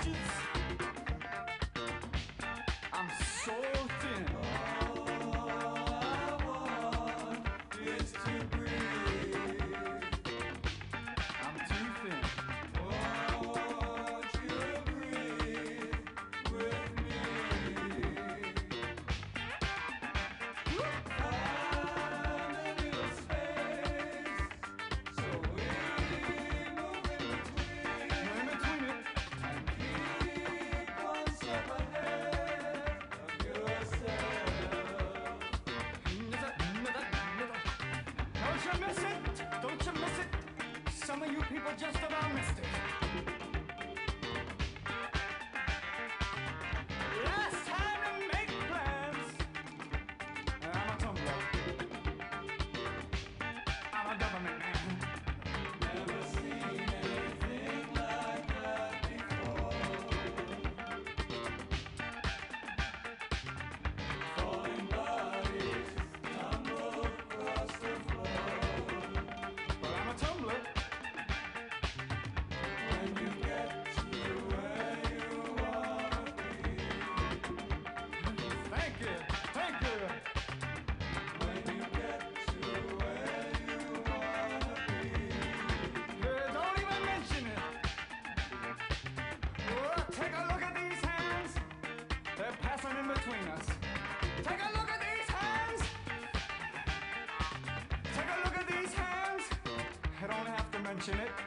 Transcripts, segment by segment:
under People just about have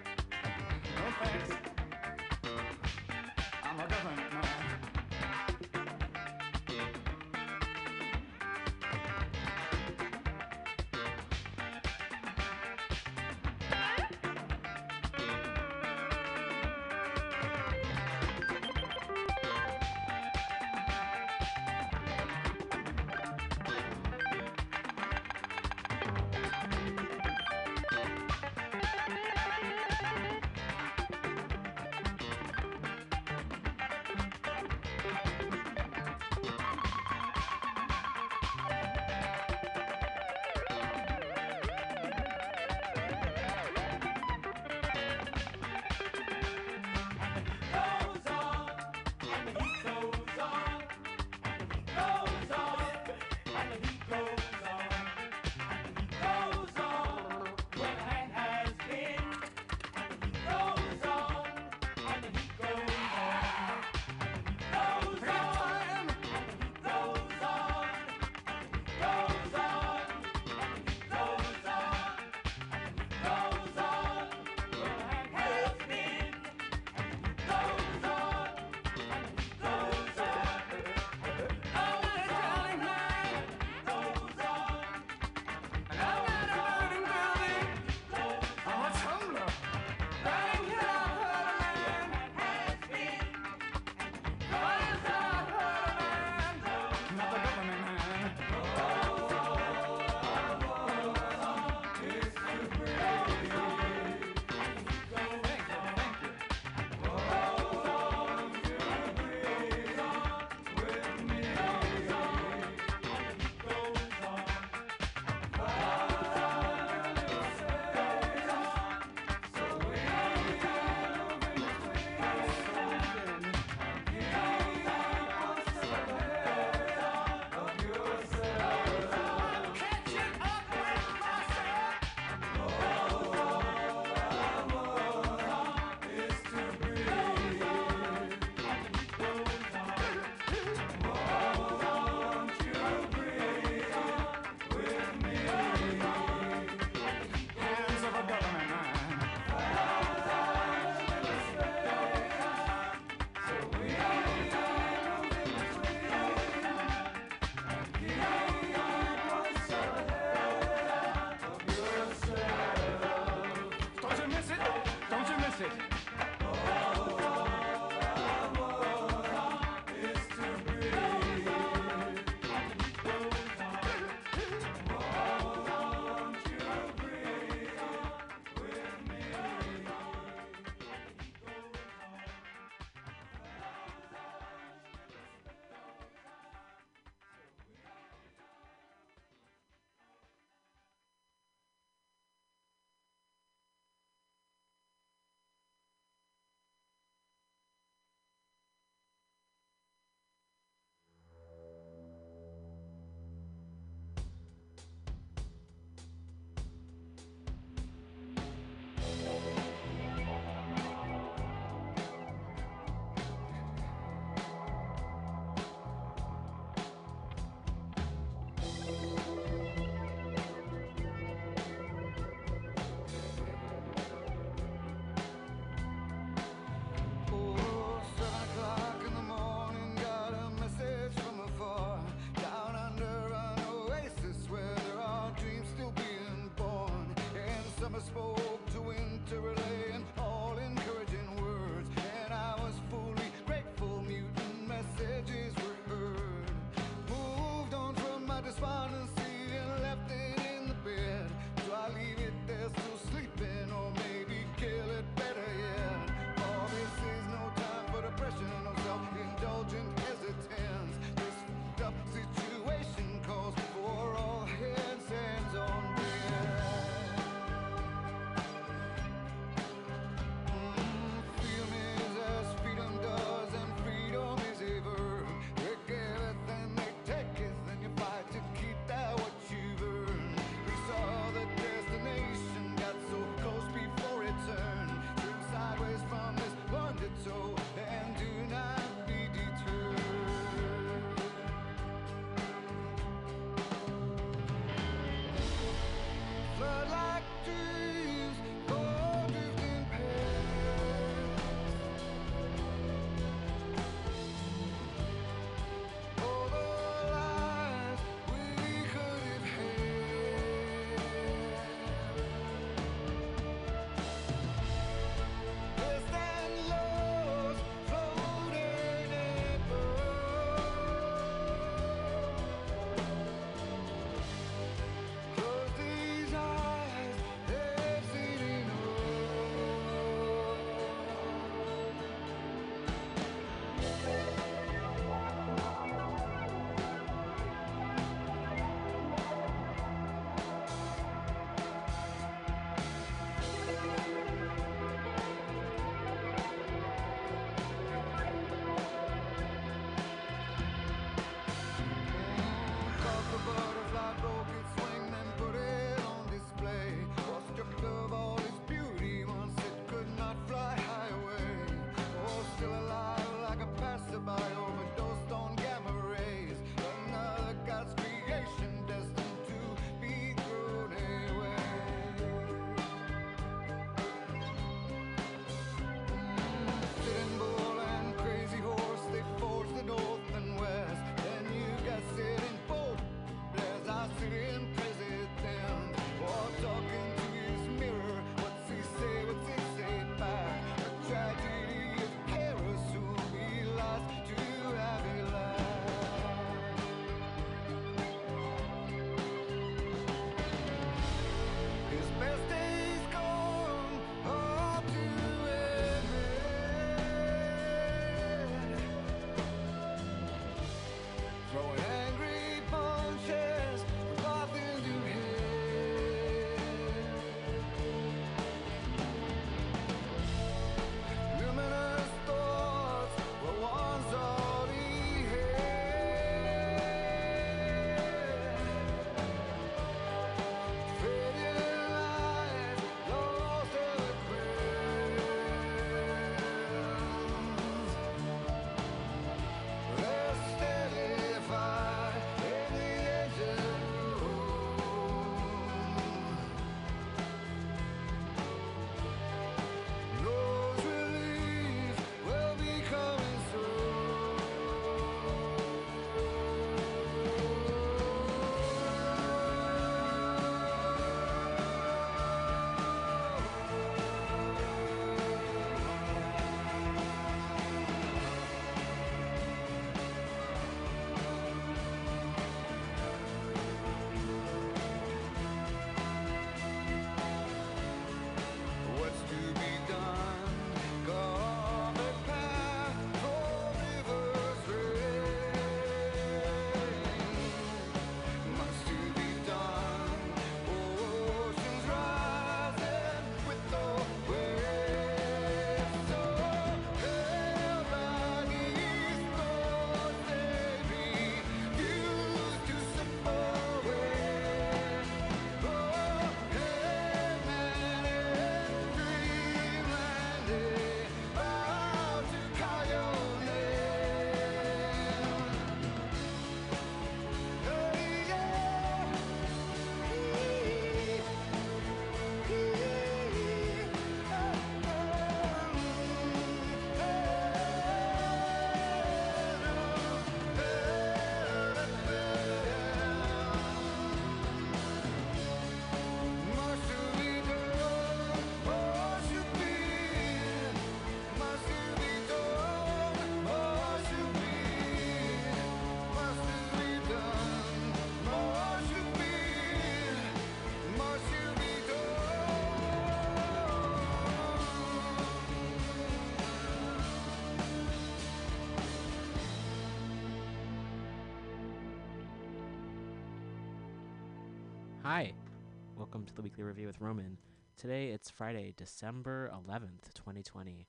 to the weekly review with Roman. Today it's Friday, December 11th, 2020.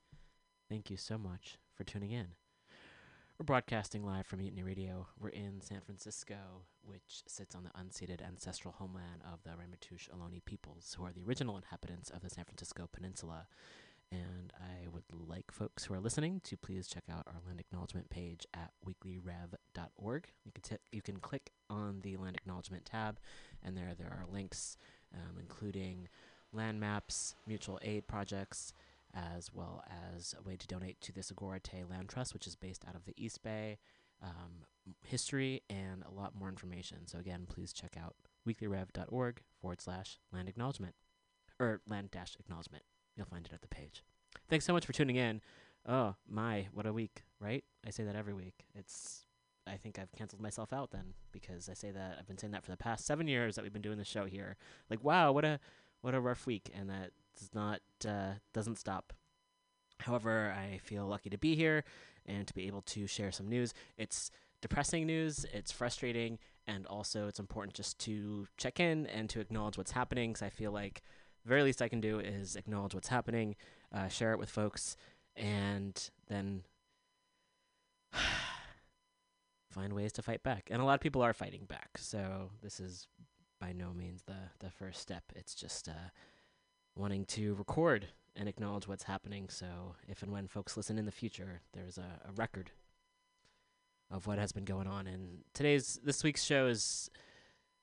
Thank you so much for tuning in. We're broadcasting live from Mutiny Radio. We're in San Francisco, which sits on the unceded ancestral homeland of the Ramaytush Ohlone peoples, who are the original inhabitants of the San Francisco Peninsula. And I would like folks who are listening to please check out our land acknowledgement page at weeklyrev.org. You can t- you can click on the land acknowledgement tab, and there there are links, um, including land maps, mutual aid projects, as well as a way to donate to the Sogorea Te Land Trust, which is based out of the East Bay, um, history, and a lot more information. So again, please check out weeklyrev.org forward slash land acknowledgement or land dash acknowledgement. You'll find it at the page. Thanks so much for tuning in. Oh my, what a week, right? I say that every week. It's I think I've canceled myself out then because I say that I've been saying that for the past seven years that we've been doing the show here. Like, wow, what a what a rough week, and that does not uh, doesn't stop. However, I feel lucky to be here and to be able to share some news. It's depressing news, it's frustrating, and also it's important just to check in and to acknowledge what's happening. Because I feel like the very least I can do is acknowledge what's happening, uh, share it with folks, and then find ways to fight back. And a lot of people are fighting back. So this is by no means the the first step. It's just uh, wanting to record and acknowledge what's happening. So if and when folks listen in the future, there's a, a record of what has been going on. And today's this week's show is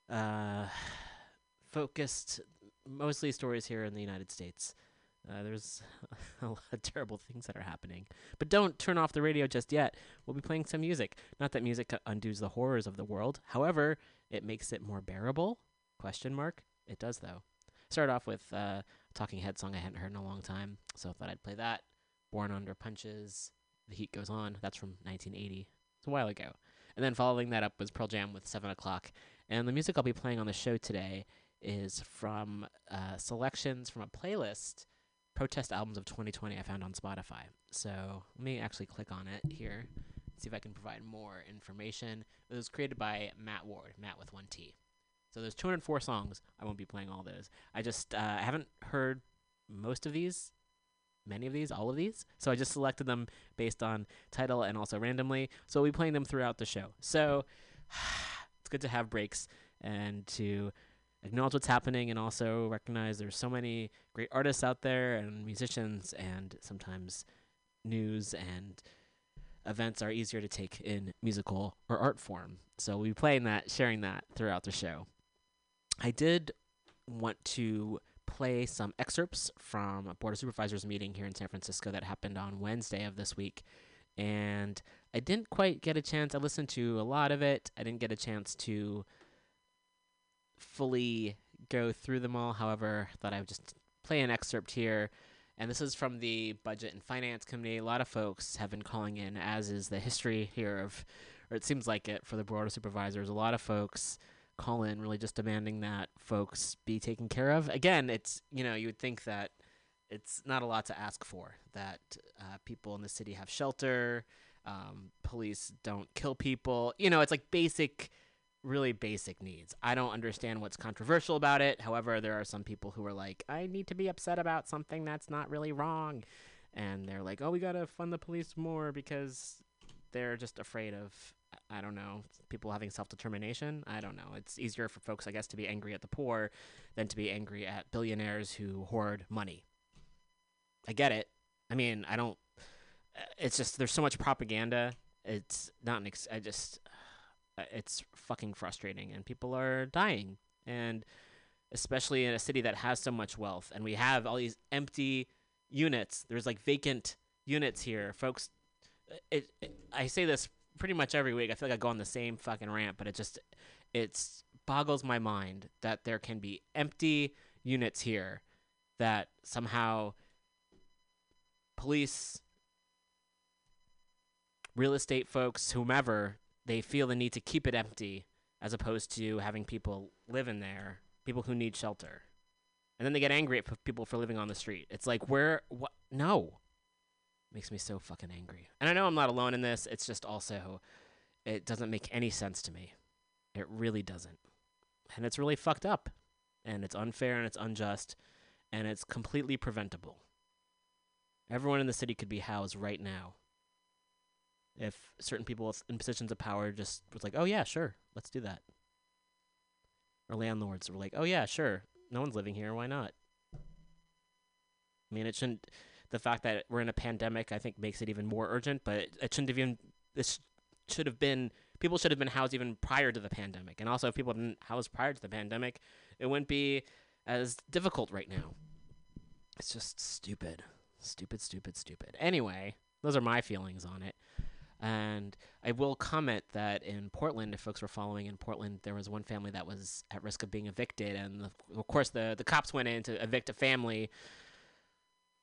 uh, focused mostly stories here in the United States. Uh, there's a lot of terrible things that are happening, but don't turn off the radio just yet. We'll be playing some music. Not that music undoes the horrors of the world. However, it makes it more bearable. Question mark. It does though. Start off with uh, a Talking Head song I hadn't heard in a long time, so I thought I'd play that. Born Under Punches. The Heat Goes On. That's from 1980. It's a while ago. And then following that up was Pearl Jam with Seven O'clock. And the music I'll be playing on the show today is from uh, selections from a playlist protest albums of 2020 I found on Spotify. So let me actually click on it here, see if I can provide more information. It was created by Matt Ward, Matt with one T. So there's 204 songs. I won't be playing all those. I just uh, I haven't heard most of these, many of these, all of these. So I just selected them based on title and also randomly. So we'll be playing them throughout the show. So it's good to have breaks and to acknowledge what's happening and also recognize there's so many great artists out there and musicians and sometimes news and events are easier to take in musical or art form. So we'll be playing that, sharing that throughout the show. I did want to play some excerpts from a Board of Supervisors meeting here in San Francisco that happened on Wednesday of this week. And I didn't quite get a chance. I listened to a lot of it. I didn't get a chance to fully go through them all. However, I thought I would just play an excerpt here. And this is from the Budget and Finance Committee. A lot of folks have been calling in, as is the history here of, or it seems like it for the Board of Supervisors. A lot of folks call in really just demanding that folks be taken care of. Again, it's, you know, you would think that it's not a lot to ask for, that uh, people in the city have shelter, um, police don't kill people. You know, it's like basic really basic needs. I don't understand what's controversial about it. However, there are some people who are like, I need to be upset about something that's not really wrong. And they're like, oh, we got to fund the police more because they're just afraid of, I don't know, people having self determination. I don't know. It's easier for folks, I guess, to be angry at the poor than to be angry at billionaires who hoard money. I get it. I mean, I don't, eh, it's just, there's so much propaganda. It's not an, ex- I just, it's fucking frustrating and people are dying and especially in a city that has so much wealth and we have all these empty units. There's like vacant units here. Folks uh, it, it i say this pretty much every week. I feel like i go on the same fucking rant but it just it boggles my mind that there can be empty units here that somehow police real estate folks whomever they feel the need to keep it empty as opposed to having people live in there, people who need shelter. And then they get angry at people for living on the street. It's like, where, what? No. Makes me so fucking angry. And I know I'm not alone in this. It's just also, it doesn't make any sense to me. It really doesn't. And it's really fucked up. and it's unfair and it's unjust and it's completely preventable. Everyone in the city could be housed right now. If certain people in positions of power just was like, "Oh yeah, sure, let's do that." Or landlords were like, "Oh yeah, sure. No one's living here, why not?" I mean, it shouldn't the fact that we're in a pandemic, I think, makes it even more urgent. But it, shouldn't have even. This should have been. People should have been housed even prior to the pandemic. And also, if people had been housed prior to the pandemic, it wouldn't be as difficult right now. It's just stupid, stupid, stupid, stupid. Anyway, those are my feelings on it. And I will comment that in Portland, if folks were following in Portland, there was one family that was at risk of being evicted, and of course the the cops went in to evict a family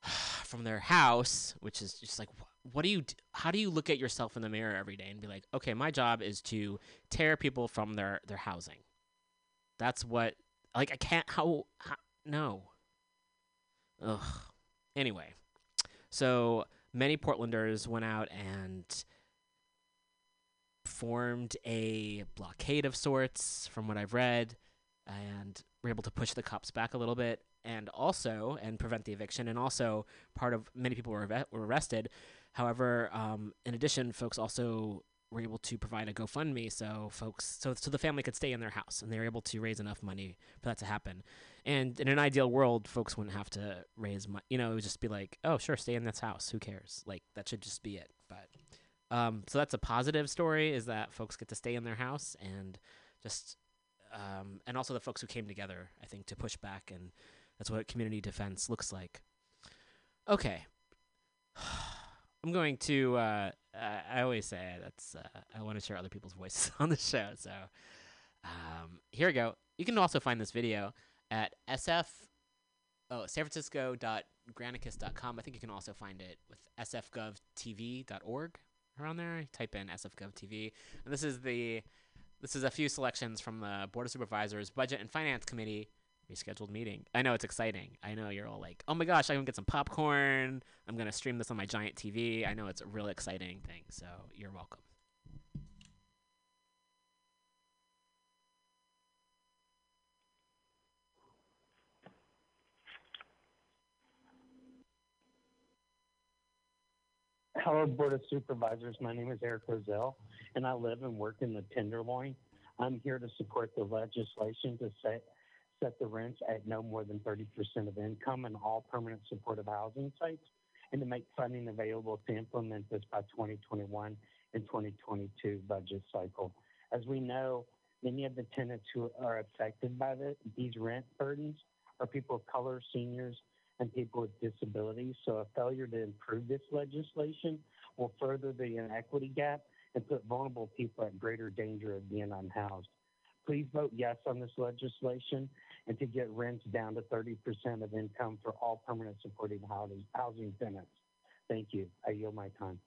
from their house, which is just like, what do you, how do you look at yourself in the mirror every day and be like, okay, my job is to tear people from their their housing. That's what, like, I can't. How? how no. Ugh. Anyway, so many Portlanders went out and formed a blockade of sorts, from what I've read, and were able to push the cops back a little bit, and also and prevent the eviction. And also, part of many people were, arre- were arrested. However, um, in addition, folks also were able to provide a GoFundMe, so folks, so so the family could stay in their house, and they were able to raise enough money for that to happen. And in an ideal world, folks wouldn't have to raise money. You know, it would just be like, oh, sure, stay in this house. Who cares? Like that should just be it. But um, so that's a positive story is that folks get to stay in their house and just um, and also the folks who came together, I think, to push back, and that's what community defense looks like. Okay, I'm going to. Uh, I always say that's. Uh, I want to share other people's voices on the show, so um, here we go. You can also find this video at sf. Oh, San Francisco.granicus.com. I think you can also find it with sfgovtv.org around there. Type in sfgovtv, and this is the this is a few selections from the Board of Supervisors Budget and Finance Committee rescheduled meeting. I know it's exciting. I know you're all like, "Oh my gosh, I'm gonna get some popcorn. I'm gonna stream this on my giant TV." I know it's a really exciting thing, so you're welcome. Hello, Board of Supervisors. My name is Eric Roselle, and I live and work in the Tenderloin. I'm here to support the legislation to set set the rents at no more than 30% of income in all permanent supportive housing sites, and to make funding available to implement this by 2021 and 2022 budget cycle. As we know, many of the tenants who are affected by the, these rent burdens are people of color, seniors, and people with disabilities. So a failure to improve this legislation will further the inequity gap and put vulnerable people at greater danger of being unhoused. Please vote yes on this legislation and to get rents down to 30% of income for all permanent housing, housing tenants. Thank you. I yield my time.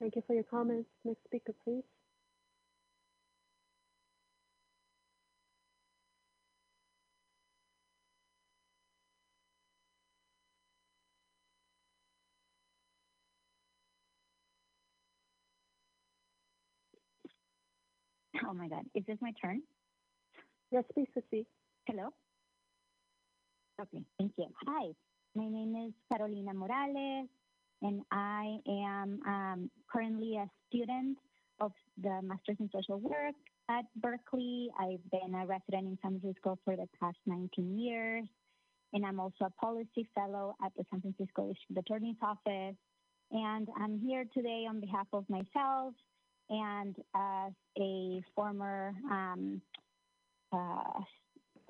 Thank you for your comments. Next speaker, please. Oh my God. Is this my turn? Yes, please proceed. Hello? Okay, thank you. Hi, my name is Carolina Morales, and I am um, currently a student of the Master's in Social Work at Berkeley. I've been a resident in San Francisco for the past 19 years, and I'm also a policy fellow at the San Francisco District Attorney's Office. And I'm here today on behalf of myself and as a former um, uh,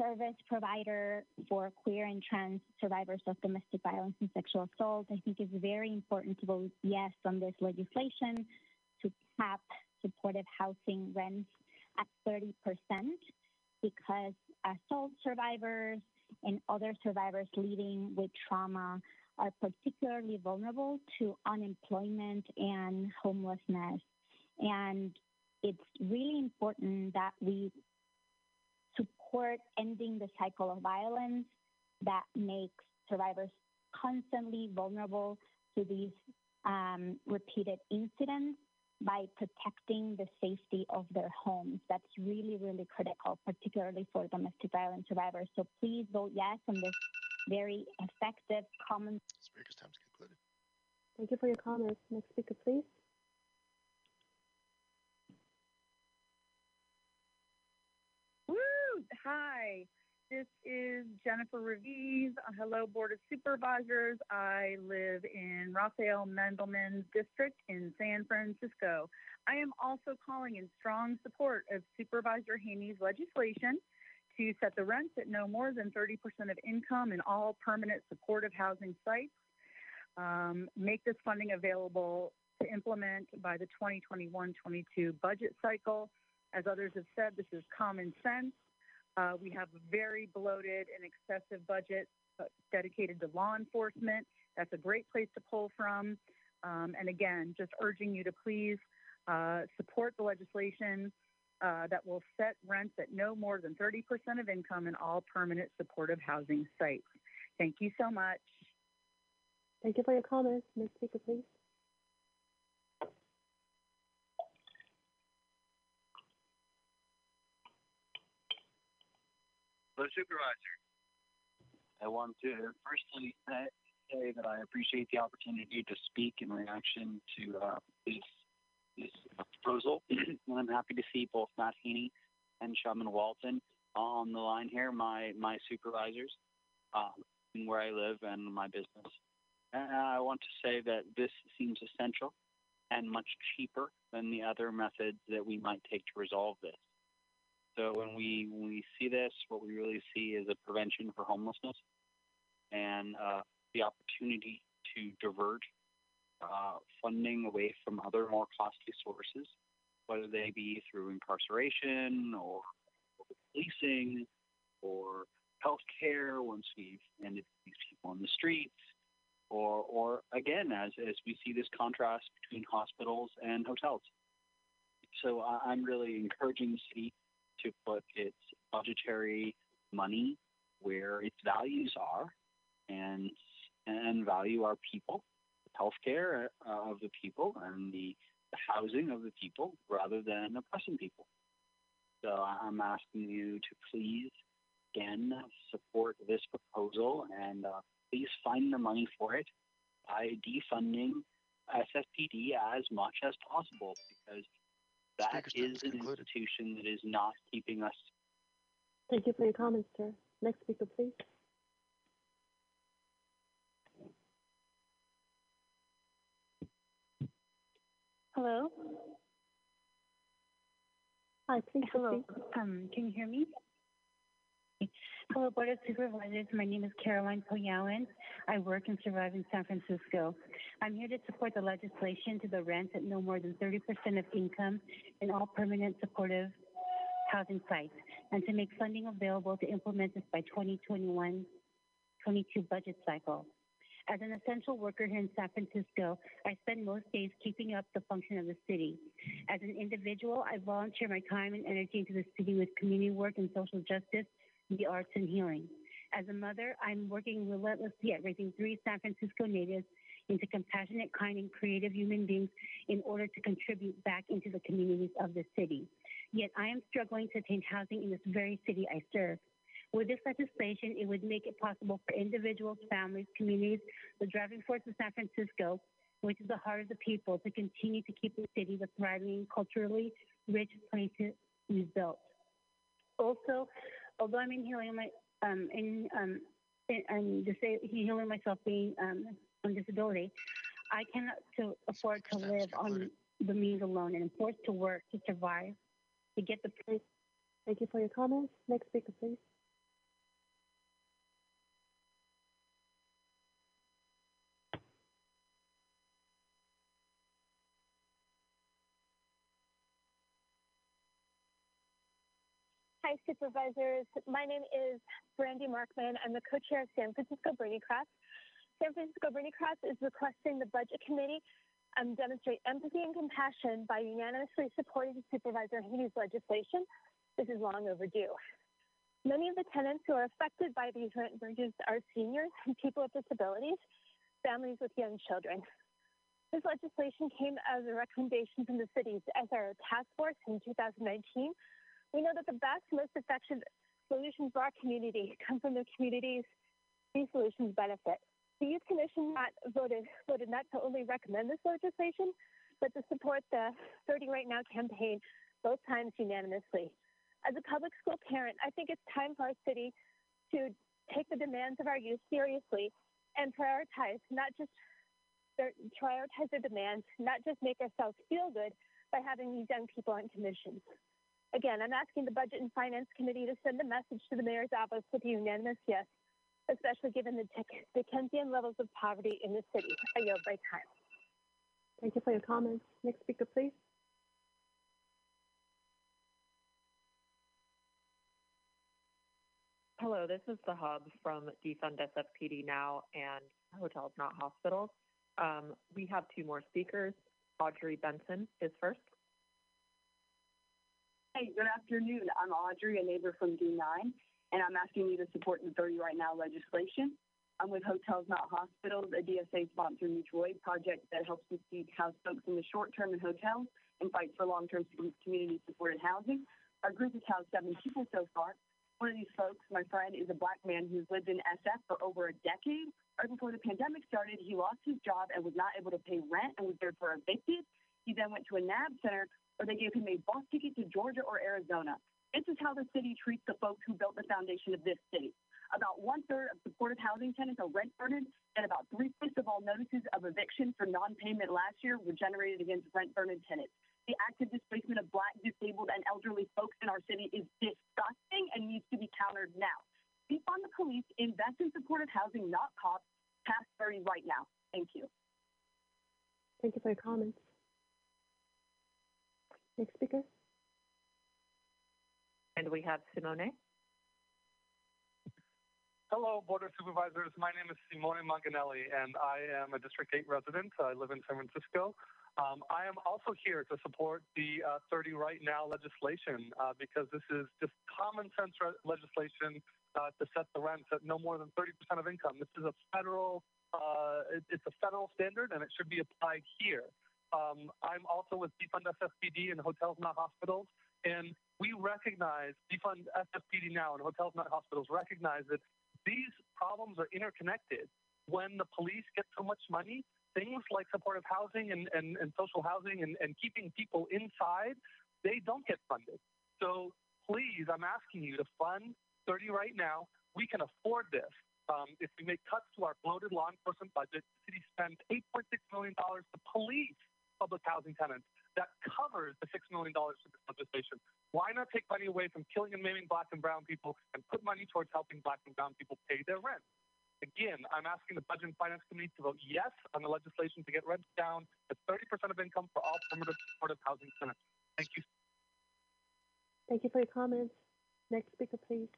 service provider for queer and trans survivors of domestic violence and sexual assault. I think it's very important to vote yes on this legislation to cap supportive housing rents at 30% because assault survivors and other survivors living with trauma are particularly vulnerable to unemployment and homelessness. And it's really important that we support ending the cycle of violence that makes survivors constantly vulnerable to these um, repeated incidents by protecting the safety of their homes. That's really, really critical, particularly for domestic violence survivors. So please vote yes on this very effective common Speaker's time's concluded. Thank you for your comments. Next speaker, please. Hi, this is Jennifer Revive. Uh, Hello, Board of Supervisors. I live in Rafael Mandelman's district in San Francisco. I am also calling in strong support of Supervisor Haney's legislation to set the rents at no more than 30% of income in all permanent supportive housing sites. Um, make this funding available to implement by the 2021-22 budget cycle. As others have said, this is common sense. Uh, we have a very bloated and excessive budget uh, dedicated to law enforcement. That's a great place to pull from. Um, and again, just urging you to please uh, support the legislation uh, that will set rents at no more than 30% of income in all permanent supportive housing sites. Thank you so much. Thank you for your comments. Next speaker, please. Hello, Supervisor. I want to firstly say, say that I appreciate the opportunity to speak in reaction to uh, this this proposal, and I'm happy to see both Matt Haney and Shamann Walton on the line here, my my supervisors, um, where I live and my business. And I want to say that this seems essential and much cheaper than the other methods that we might take to resolve this. So when we when we see this, what we really see is a prevention for homelessness and uh, the opportunity to divert uh, funding away from other more costly sources, whether they be through incarceration or, policing or healthcare once we've ended these people on the streets, or or again as as we see this contrast between hospitals and hotels. So I'm really encouraging the city to put its budgetary money where its values are and and value our people, the healthcare uh, of the people and the, the housing of the people rather than oppressing people. So I'm asking you to please again support this proposal and uh, please find the money for it by defunding SFPD as much as possible because that Speaker's time is is an concluded. institution that is not keeping us Thank you for your comments, sir. Next speaker, please. Hello. Hi, please Hello. Um, can you hear me? Hello, Board of Supervisors. My name is Caroline Poyawan. I work and survive in San Francisco. I'm here to support the legislation to the rent at no more than 30% of income in all permanent supportive housing sites and to make funding available to implement this by 2021-22 budget cycle. As an essential worker here in San Francisco, I spend most days keeping up the function of the city. As an individual, I volunteer my time and energy into the city with community work and social justice, the arts, and healing. As a mother, I'm working relentlessly at raising three San Francisco natives into compassionate, kind, and creative human beings in order to contribute back into the communities of the city. Yet I am struggling to attain housing in this very city I serve. With this legislation, it would make it possible for individuals, families, communities, the driving force of San Francisco, which is the heart of the people, to continue to keep the city the thriving, culturally rich place it is built. Also, although I'm inhaling my um, in um, in, disa- healing myself being um, on disability, I cannot to afford to live on the means alone, and am forced to work to survive, to get the place. Thank you for your comments. Next speaker, please. Hi, supervisors. My name is Brandy Markman. I'm the co-chair of San Francisco Berniecrats. San Francisco Berniecrats is requesting the Budget Committee um, demonstrate empathy and compassion by unanimously supporting Supervisor Haney's legislation. This is long overdue. Many of the tenants who are affected by these rent merges are seniors and people with disabilities, families with young children. This legislation came as a recommendation from the city's SR task force in 2019. We know that the best, most effective solutions for our community come from the communities these solutions benefit. The Youth Commission not voted voted not to only recommend this legislation, but to support the 30 Right Now campaign both times unanimously. As a public school parent, I think it's time for our city to take the demands of our youth seriously and prioritize not just their, prioritize their demands, not just make ourselves feel good by having these young people on commissions. Again, I'm asking the Budget and Finance Committee to send a message to the mayor's office with a unanimous yes, especially given the Dick- Dickensian levels of poverty in the city. I yield my time. Thank you for your comments. Next speaker, please. Hello, this is the hub from Defund SFPD Now and Hotels Not Hospitals. Um, we have two more speakers. Audrey Benson is first. Hey, good afternoon. I'm Audrey, a neighbor from D9, and I'm asking you to support the 30 Right Now legislation. I'm with Hotels Not Hospitals, a DSA sponsored mutual aid project that helps to seek house folks in the short term in hotels and fights for long term community supported housing. Our group has housed seven people so far. One of these folks, my friend, is a black man who's lived in SF for over a decade. Right before the pandemic started, he lost his job and was not able to pay rent and was therefore evicted. He then went to a NAB center where they gave him a bus ticket to Georgia or Arizona. This is how the city treats the folks who built the foundation of this city. About one third of supportive housing tenants are rent burdened, and about three fifths of all notices of eviction for non payment last year were generated against rent burdened tenants. The active displacement of black, disabled, and elderly folks in our city is disgusting and needs to be countered now. Defund the police, invest in supportive housing, not cops. Pass 30 right now. Thank you. Thank you for your comments. Next speaker. And we have Simone. Hello, Board of Supervisors. My name is Simone Manganelli, and I am a District 8 resident. I live in San Francisco. Um, I am also here to support the uh, 30 Right Now legislation uh, because this is just common sense re- legislation uh, to set the rents at no more than 30% of income. This is a federal, uh, it, it's a federal standard, and it should be applied here. Um, I'm also with Defund SFPD and Hotels Not Hospitals, and we recognize Defund SFPD now and Hotels Not Hospitals recognize that these problems are interconnected. When the police get so much money, things like supportive housing and, and, and social housing and, and keeping people inside, they don't get funded. So please, I'm asking you to fund 30 right now. We can afford this. Um, if we make cuts to our bloated law enforcement budget, the city spends $8.6 million to police public housing tenants. That covers the $6 million for this legislation. Why not take money away from killing and maiming black and brown people and put money towards helping black and brown people pay their rent? Again, I'm asking the Budget and Finance Committee to vote yes on the legislation to get rents down to 30% of income for all primitive supportive housing tenants. Thank you. Thank you for your comments. Next speaker, please.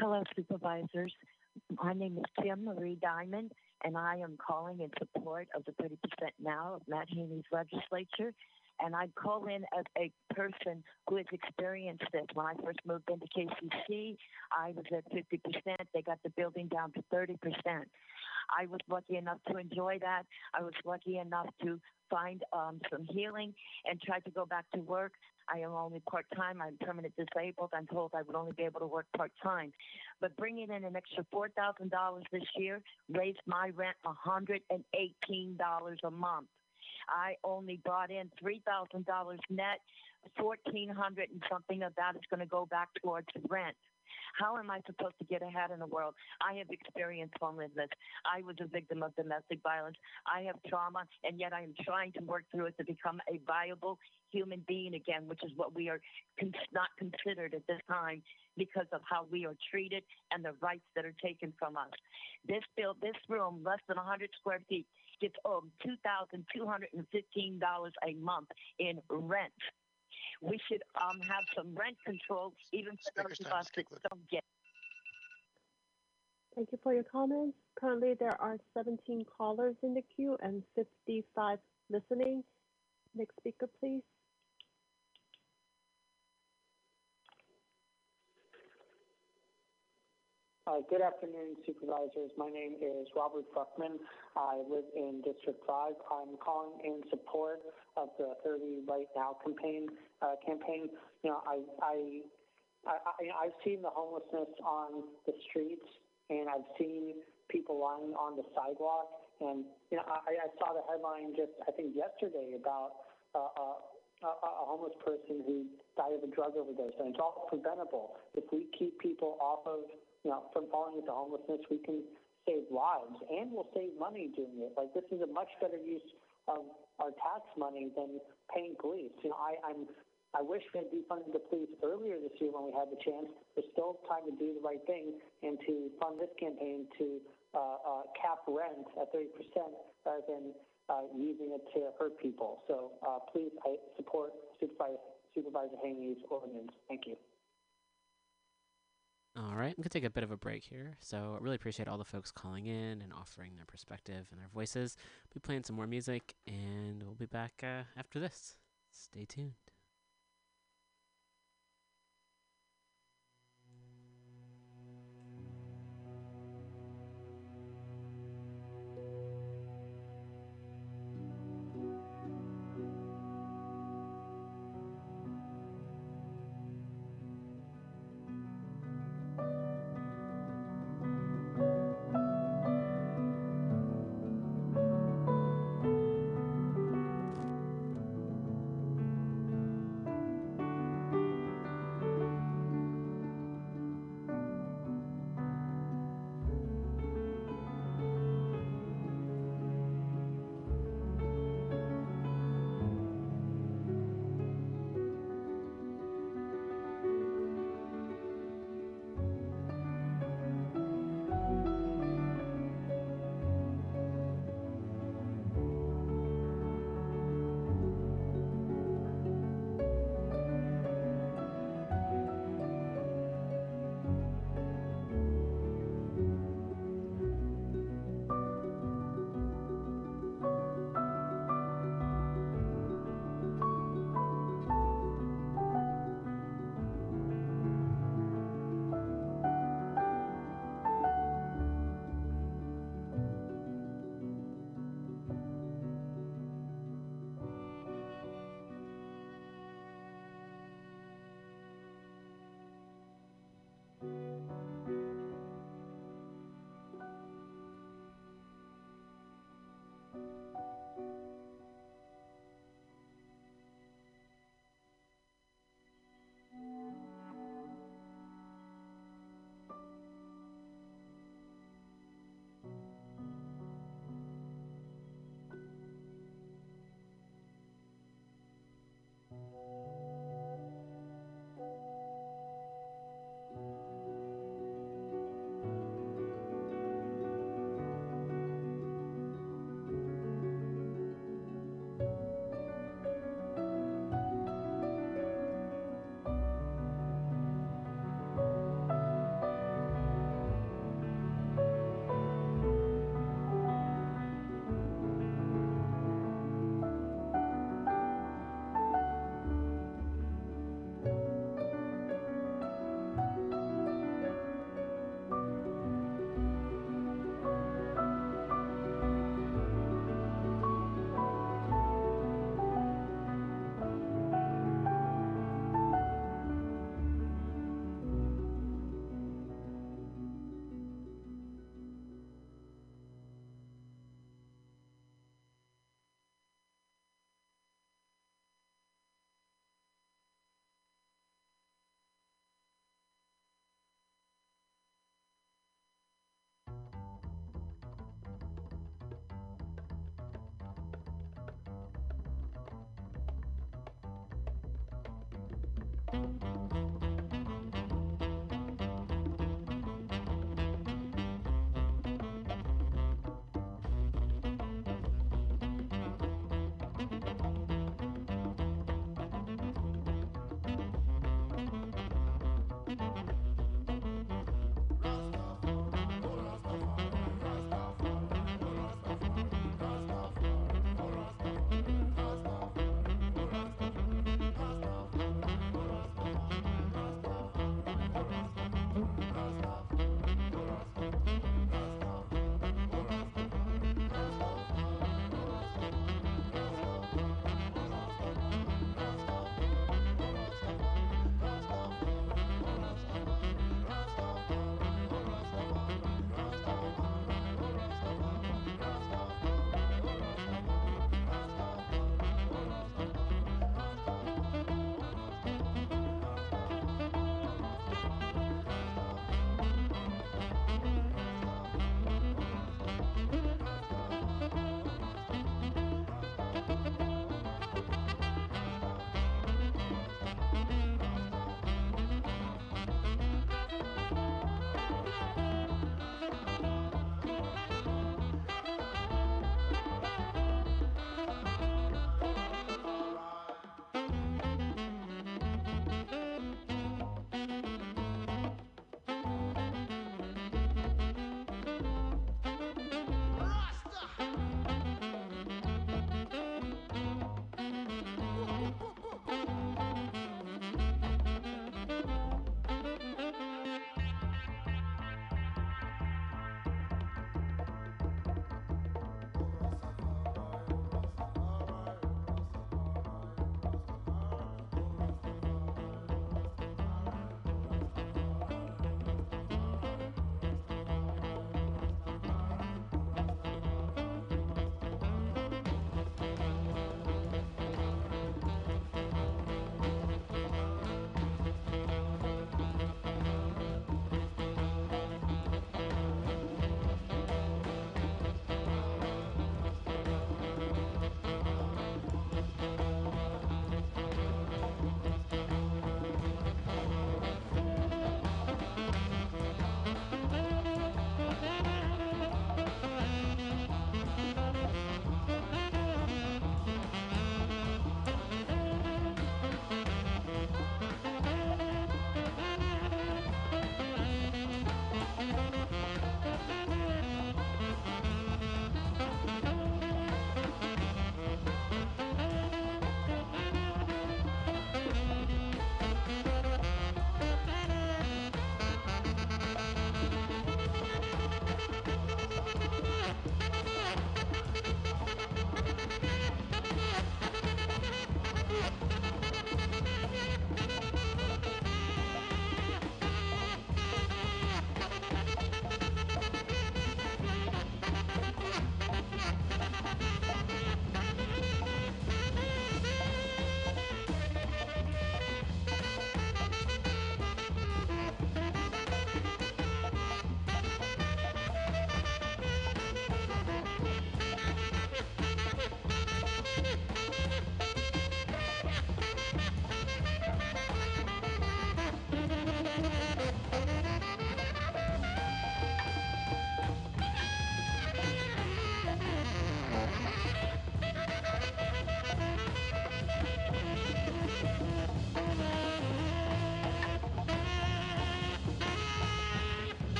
Hello, supervisors. My name is Kim Marie Diamond, and I am calling in support of the 30% now of Matt Haney's legislature. And I call in as a person who has experienced this. When I first moved into KCC, I was at 50%. They got the building down to 30%. I was lucky enough to enjoy that. I was lucky enough to find um, some healing and try to go back to work. I am only part time. I'm permanent disabled. I'm told I would only be able to work part time. But bringing in an extra $4,000 this year raised my rent $118 a month. I only brought in $3,000 net. 1400 and something of that is going to go back towards rent. How am I supposed to get ahead in the world? I have experienced homelessness. I was a victim of domestic violence. I have trauma, and yet I am trying to work through it to become a viable human being again, which is what we are con- not considered at this time because of how we are treated and the rights that are taken from us. This bill, this room, less than 100 square feet, gets um, $2,215 a month in rent. We should um, have some rent control, even for those of us that don't get. Thank you for your comments. Currently, there are 17 callers in the queue and 55 listening. Next speaker, please. Good afternoon, supervisors. My name is Robert Bruckman. I live in District 5. I'm calling in support of the 30 Right Now campaign. Uh, campaign. You know, I, I, I, I've seen the homelessness on the streets, and I've seen people lying on the sidewalk. And you know, I, I saw the headline just I think yesterday about uh, uh, a, a homeless person who died of a drug overdose, and it's all preventable. If we keep people off of, you know, from falling into homelessness, we can save lives and we'll save money doing it. Like this is a much better use of our tax money than paying police. You know, I, I'm. I wish we had defunded the police earlier this year when we had the chance. There's still time to do the right thing and to fund this campaign to uh, uh, cap rent at 30% rather than uh, using it to hurt people. So uh, please, I support Supervisor, Supervisor Haney's ordinance. Thank you. All right, I'm gonna take a bit of a break here. So I really appreciate all the folks calling in and offering their perspective and their voices. We'll be playing some more music, and we'll be back uh, after this. Stay tuned.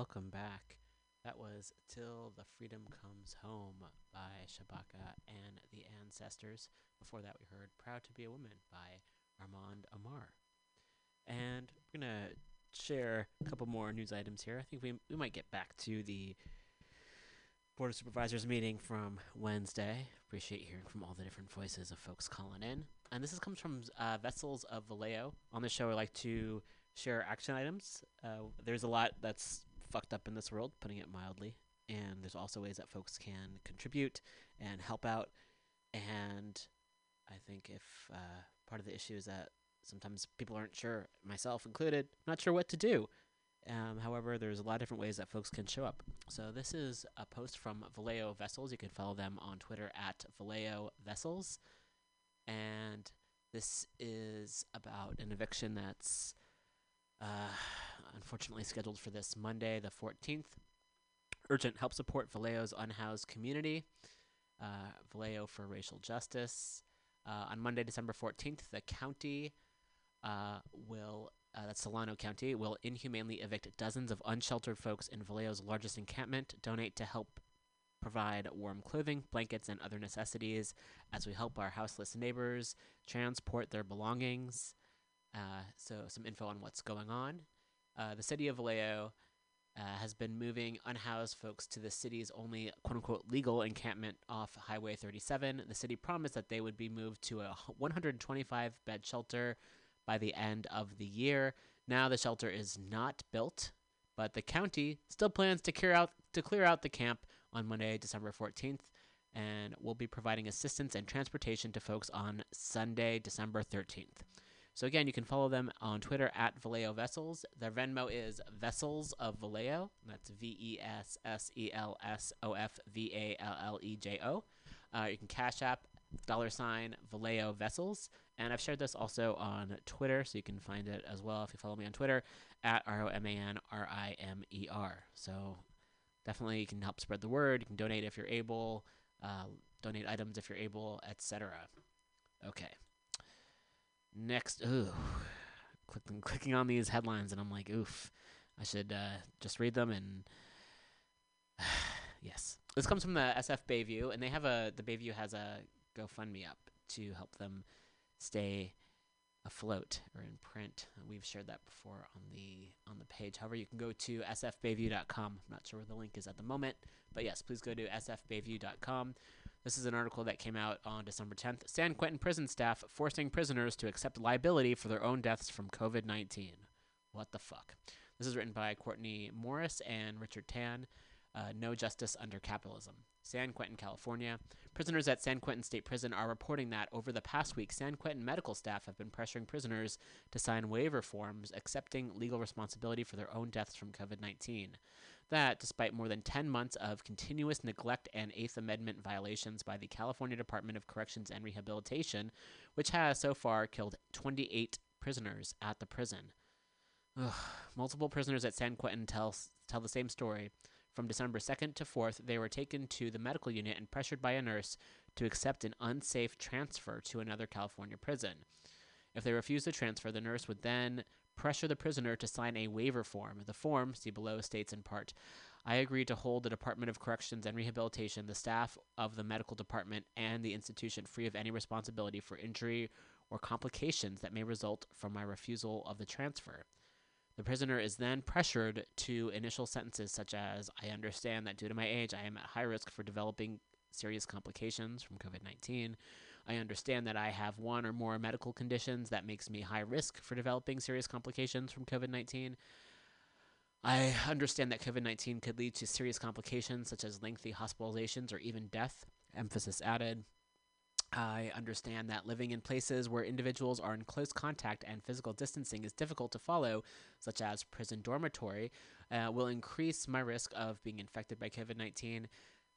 Welcome back. That was Till the Freedom Comes Home by Shabaka and the Ancestors. Before that, we heard Proud to Be a Woman by Armand Amar. And we're going to share a couple more news items here. I think we, we might get back to the Board of Supervisors meeting from Wednesday. Appreciate hearing from all the different voices of folks calling in. And this is, comes from uh, Vessels of Vallejo. On the show, I like to share action items. Uh, there's a lot that's fucked up in this world, putting it mildly. And there's also ways that folks can contribute and help out. And I think if uh, part of the issue is that sometimes people aren't sure, myself included, not sure what to do. Um, however, there's a lot of different ways that folks can show up. So this is a post from Vallejo Vessels. You can follow them on Twitter at Vallejo Vessels. And this is about an eviction that's uh, unfortunately scheduled for this Monday, the 14th. Urgent help support Vallejo's unhoused community. Uh, Vallejo for racial justice. Uh, on Monday, December 14th, the county uh, will, uh, that's Solano County, will inhumanely evict dozens of unsheltered folks in Vallejo's largest encampment, donate to help provide warm clothing, blankets, and other necessities as we help our houseless neighbors transport their belongings. Uh, so, some info on what's going on. Uh, the city of Vallejo uh, has been moving unhoused folks to the city's only quote unquote legal encampment off Highway 37. The city promised that they would be moved to a 125 bed shelter by the end of the year. Now the shelter is not built, but the county still plans to clear out to clear out the camp on Monday, December 14th, and will be providing assistance and transportation to folks on Sunday, December 13th. So again, you can follow them on Twitter at Vallejo Vessels. Their Venmo is Vessels of Vallejo. That's V E S S E L S O F V A L L E J O. Uh, you can Cash App dollar sign Vallejo Vessels. And I've shared this also on Twitter, so you can find it as well if you follow me on Twitter at R O M A N R I M E R. So definitely you can help spread the word. You can donate if you're able, uh, donate items if you're able, etc. Okay. Next, ooh, clicking clicking on these headlines, and I'm like, oof, I should uh, just read them. And yes, this comes from the SF Bayview, and they have a the Bayview has a GoFundMe up to help them stay afloat or in print. We've shared that before on the on the page. However, you can go to sfbayview.com. I'm not sure where the link is at the moment, but yes, please go to sfbayview.com. This is an article that came out on December 10th. San Quentin prison staff forcing prisoners to accept liability for their own deaths from COVID 19. What the fuck? This is written by Courtney Morris and Richard Tan. Uh, no Justice Under Capitalism. San Quentin, California. Prisoners at San Quentin State Prison are reporting that over the past week, San Quentin medical staff have been pressuring prisoners to sign waiver forms accepting legal responsibility for their own deaths from COVID 19. That, despite more than 10 months of continuous neglect and Eighth Amendment violations by the California Department of Corrections and Rehabilitation, which has so far killed 28 prisoners at the prison. Ugh. Multiple prisoners at San Quentin tell, tell the same story. From December 2nd to 4th, they were taken to the medical unit and pressured by a nurse to accept an unsafe transfer to another California prison. If they refused the transfer, the nurse would then pressure the prisoner to sign a waiver form. The form, see below, states in part I agree to hold the Department of Corrections and Rehabilitation, the staff of the medical department, and the institution free of any responsibility for injury or complications that may result from my refusal of the transfer. The prisoner is then pressured to initial sentences such as I understand that due to my age, I am at high risk for developing serious complications from COVID 19. I understand that I have one or more medical conditions that makes me high risk for developing serious complications from COVID 19. I understand that COVID 19 could lead to serious complications such as lengthy hospitalizations or even death. Emphasis added. I understand that living in places where individuals are in close contact and physical distancing is difficult to follow, such as prison dormitory, uh, will increase my risk of being infected by COVID 19.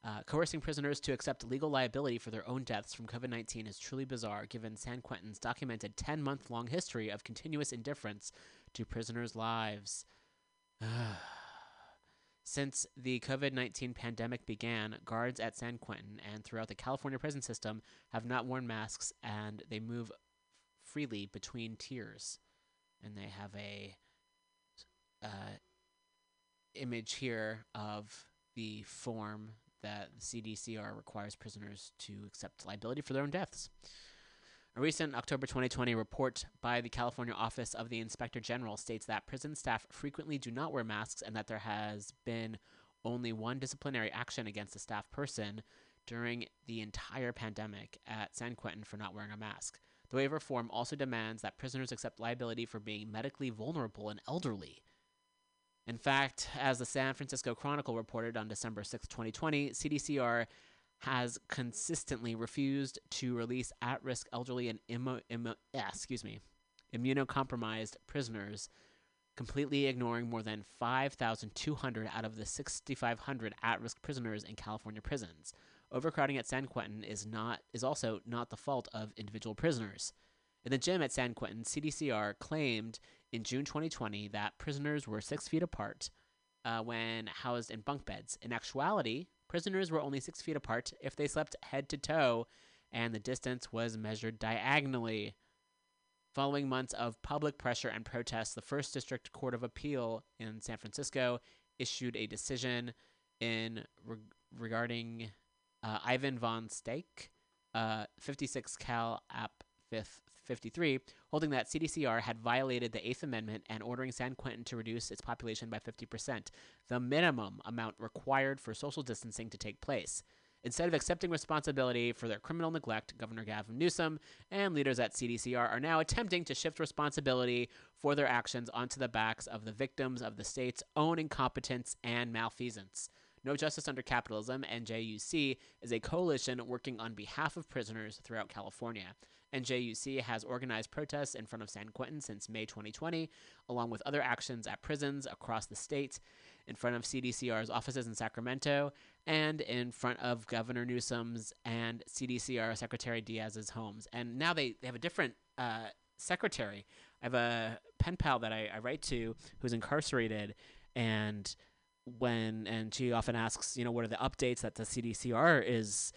Uh, coercing prisoners to accept legal liability for their own deaths from COVID 19 is truly bizarre given San Quentin's documented 10 month long history of continuous indifference to prisoners' lives. Since the COVID 19 pandemic began, guards at San Quentin and throughout the California prison system have not worn masks and they move freely between tiers. And they have a uh, image here of the form that the CDCR requires prisoners to accept liability for their own deaths. A recent October 2020 report by the California Office of the Inspector General states that prison staff frequently do not wear masks and that there has been only one disciplinary action against a staff person during the entire pandemic at San Quentin for not wearing a mask. The waiver form also demands that prisoners accept liability for being medically vulnerable and elderly. In fact, as the San Francisco Chronicle reported on December 6, 2020, CDCR has consistently refused to release at-risk elderly and immo- immo- excuse me, immunocompromised prisoners, completely ignoring more than 5,200 out of the 6,500 at-risk prisoners in California prisons. Overcrowding at San Quentin is not is also not the fault of individual prisoners. In the gym at San Quentin, CDCR claimed in June 2020 that prisoners were six feet apart uh, when housed in bunk beds. In actuality, prisoners were only six feet apart if they slept head to toe, and the distance was measured diagonally. Following months of public pressure and protests, the First District Court of Appeal in San Francisco issued a decision in reg- regarding uh, Ivan Von Staich, uh, 56 Cal App 5th 53, holding that CDCR had violated the Eighth Amendment and ordering San Quentin to reduce its population by 50%, the minimum amount required for social distancing to take place. Instead of accepting responsibility for their criminal neglect, Governor Gavin Newsom and leaders at CDCR are now attempting to shift responsibility for their actions onto the backs of the victims of the state's own incompetence and malfeasance. No Justice Under Capitalism, NJUC, is a coalition working on behalf of prisoners throughout California. NJUC has organized protests in front of San Quentin since May 2020, along with other actions at prisons across the state, in front of CDCR's offices in Sacramento, and in front of Governor Newsom's and CDCR Secretary Diaz's homes. And now they, they have a different uh, secretary. I have a pen pal that I, I write to who's incarcerated, and when and she often asks, you know, what are the updates that the CDCR is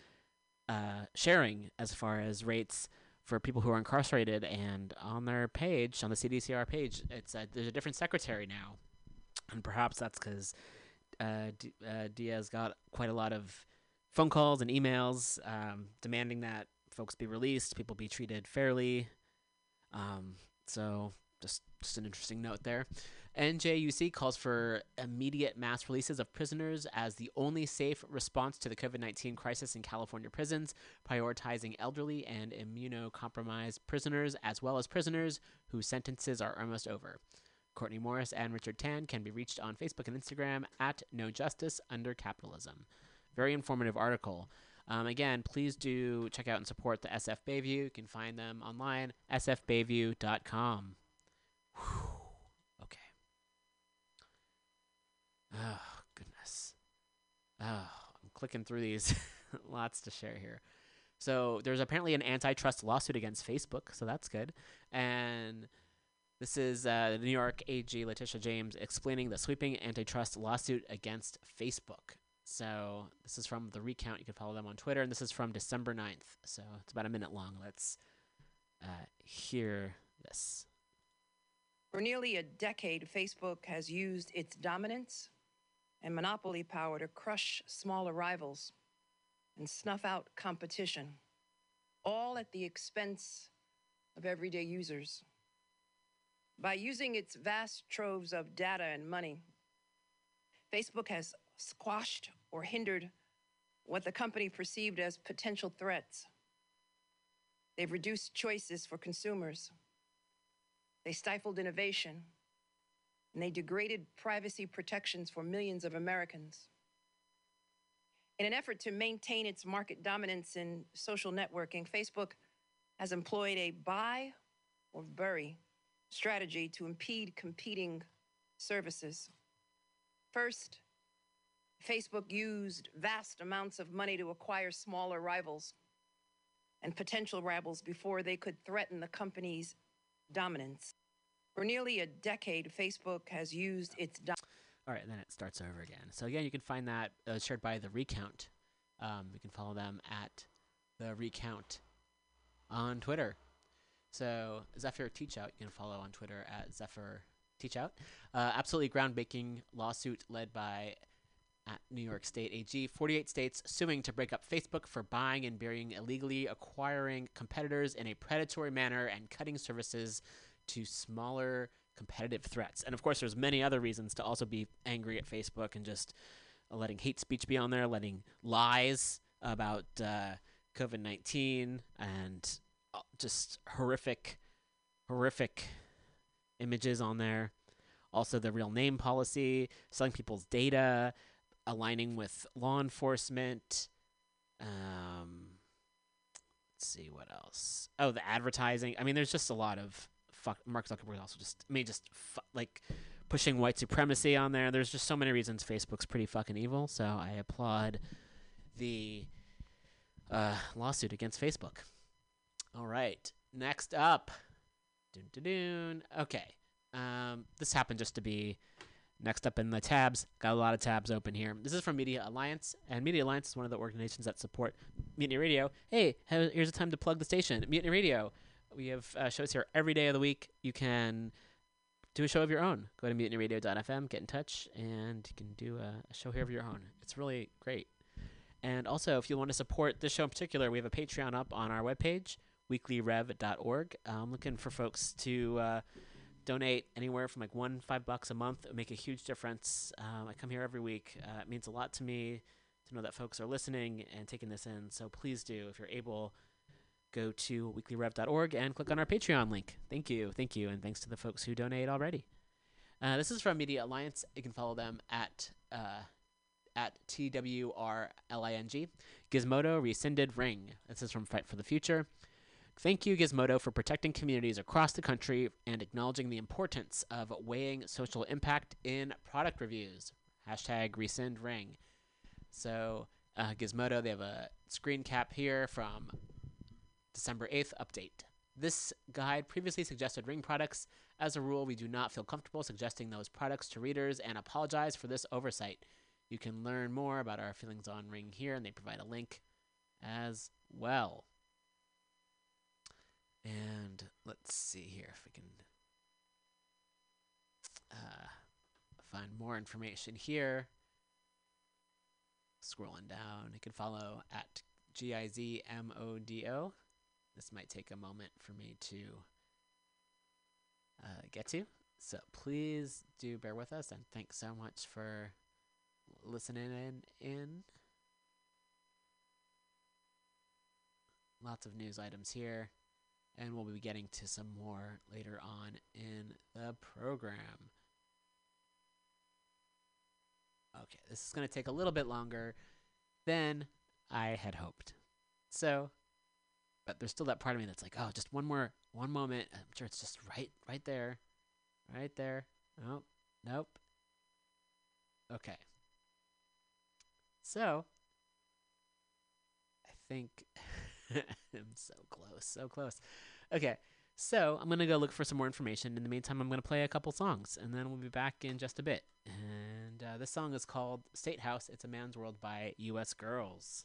uh, sharing as far as rates for people who are incarcerated. And on their page, on the CDCR page, it's a, there's a different secretary now, and perhaps that's because uh, D- uh, Diaz got quite a lot of phone calls and emails um, demanding that folks be released, people be treated fairly. Um, so just just an interesting note there. NJUC calls for immediate mass releases of prisoners as the only safe response to the COVID 19 crisis in California prisons, prioritizing elderly and immunocompromised prisoners as well as prisoners whose sentences are almost over. Courtney Morris and Richard Tan can be reached on Facebook and Instagram at No Justice Under Capitalism. Very informative article. Um, again, please do check out and support the SF Bayview. You can find them online, sfbayview.com. Okay. Oh, goodness. Oh, I'm clicking through these. Lots to share here. So there's apparently an antitrust lawsuit against Facebook, so that's good. And this is uh, the New York AG Letitia James explaining the sweeping antitrust lawsuit against Facebook. So this is from the recount. You can follow them on Twitter, and this is from December 9th. So it's about a minute long. Let's uh, hear this. For nearly a decade, Facebook has used its dominance and monopoly power to crush smaller rivals and snuff out competition, all at the expense of everyday users. By using its vast troves of data and money, Facebook has squashed or hindered what the company perceived as potential threats. They've reduced choices for consumers. They stifled innovation. And they degraded privacy protections for millions of Americans. In an effort to maintain its market dominance in social networking, Facebook has employed a buy or bury strategy to impede competing services. First, Facebook used vast amounts of money to acquire smaller rivals and potential rivals before they could threaten the company's dominance. For nearly a decade, Facebook has used its do- All right, and then it starts over again. So again, you can find that uh, shared by the Recount. Um, you can follow them at the Recount on Twitter. So Zephyr Teachout, you can follow on Twitter at Zephyr Teachout. Uh, absolutely groundbreaking lawsuit led by at New York State AG. 48 states suing to break up Facebook for buying and burying illegally acquiring competitors in a predatory manner and cutting services to smaller competitive threats. And of course, there's many other reasons to also be angry at Facebook and just letting hate speech be on there, letting lies about uh, COVID 19 and uh, just horrific, horrific images on there. Also, the real name policy, selling people's data, aligning with law enforcement. Um, let's see what else. Oh, the advertising. I mean, there's just a lot of fuck. Mark Zuckerberg also just, I mean, just fu- like pushing white supremacy on there. There's just so many reasons Facebook's pretty fucking evil. So I applaud the uh, lawsuit against Facebook. All right, next up. Dun, dun, dun. Okay. Um, this happened just to be next up in the tabs. Got a lot of tabs open here. This is from Media Alliance, and Media Alliance is one of the organizations that support Mutiny Radio. Hey, here's a time to plug the station, Mutiny Radio. We have uh, shows here every day of the week. You can do a show of your own. Go to mutinyradio.fm, get in touch, and you can do a, a show here of your own. It's really great. And also, if you want to support this show in particular, we have a Patreon up on our webpage, weeklyrev.org. I'm looking for folks to uh, donate anywhere from like one five bucks a month. It would make a huge difference. Um, I come here every week. Uh, it means a lot to me to know that folks are listening and taking this in. So please do, if you're able, go to weeklyrev.org and click on our Patreon link. Thank you, thank you, and thanks to the folks who donate already. Uh, this is from Media Alliance. You can follow them at uh, at TWRLING. Gizmodo rescinded Ring. This is from Fight for the Future. Thank you, Gizmodo, for protecting communities across the country and acknowledging the importance of weighing social impact in product reviews. Hashtag rescind Ring. So, uh, Gizmodo, they have a screen cap here from December 8th update. This guide previously suggested Ring products. As a rule, we do not feel comfortable suggesting those products to readers and apologize for this oversight. You can learn more about our feelings on Ring here, and they provide a link as well. And let's see here if we can uh, find more information here. Scrolling down, you can follow at G-I-Z-M-O-D-O. This might take a moment for me to uh, get to. So please do bear with us, and thanks so much for listening in. in. Lots of news items here, and we'll be getting to some more later on in the program. Okay, this is going to take a little bit longer than I had hoped. So, but there's still that part of me that's like, oh, just one more, one moment. I'm sure it's just right, right there, right there. Nope, nope. Okay. So, I think I'm so close, so close. Okay, so I'm gonna go look for some more information. In the meantime, I'm gonna play a couple songs, and then we'll be back in just a bit. And uh, this song is called "State House." It's a Man's World by U.S. Girls.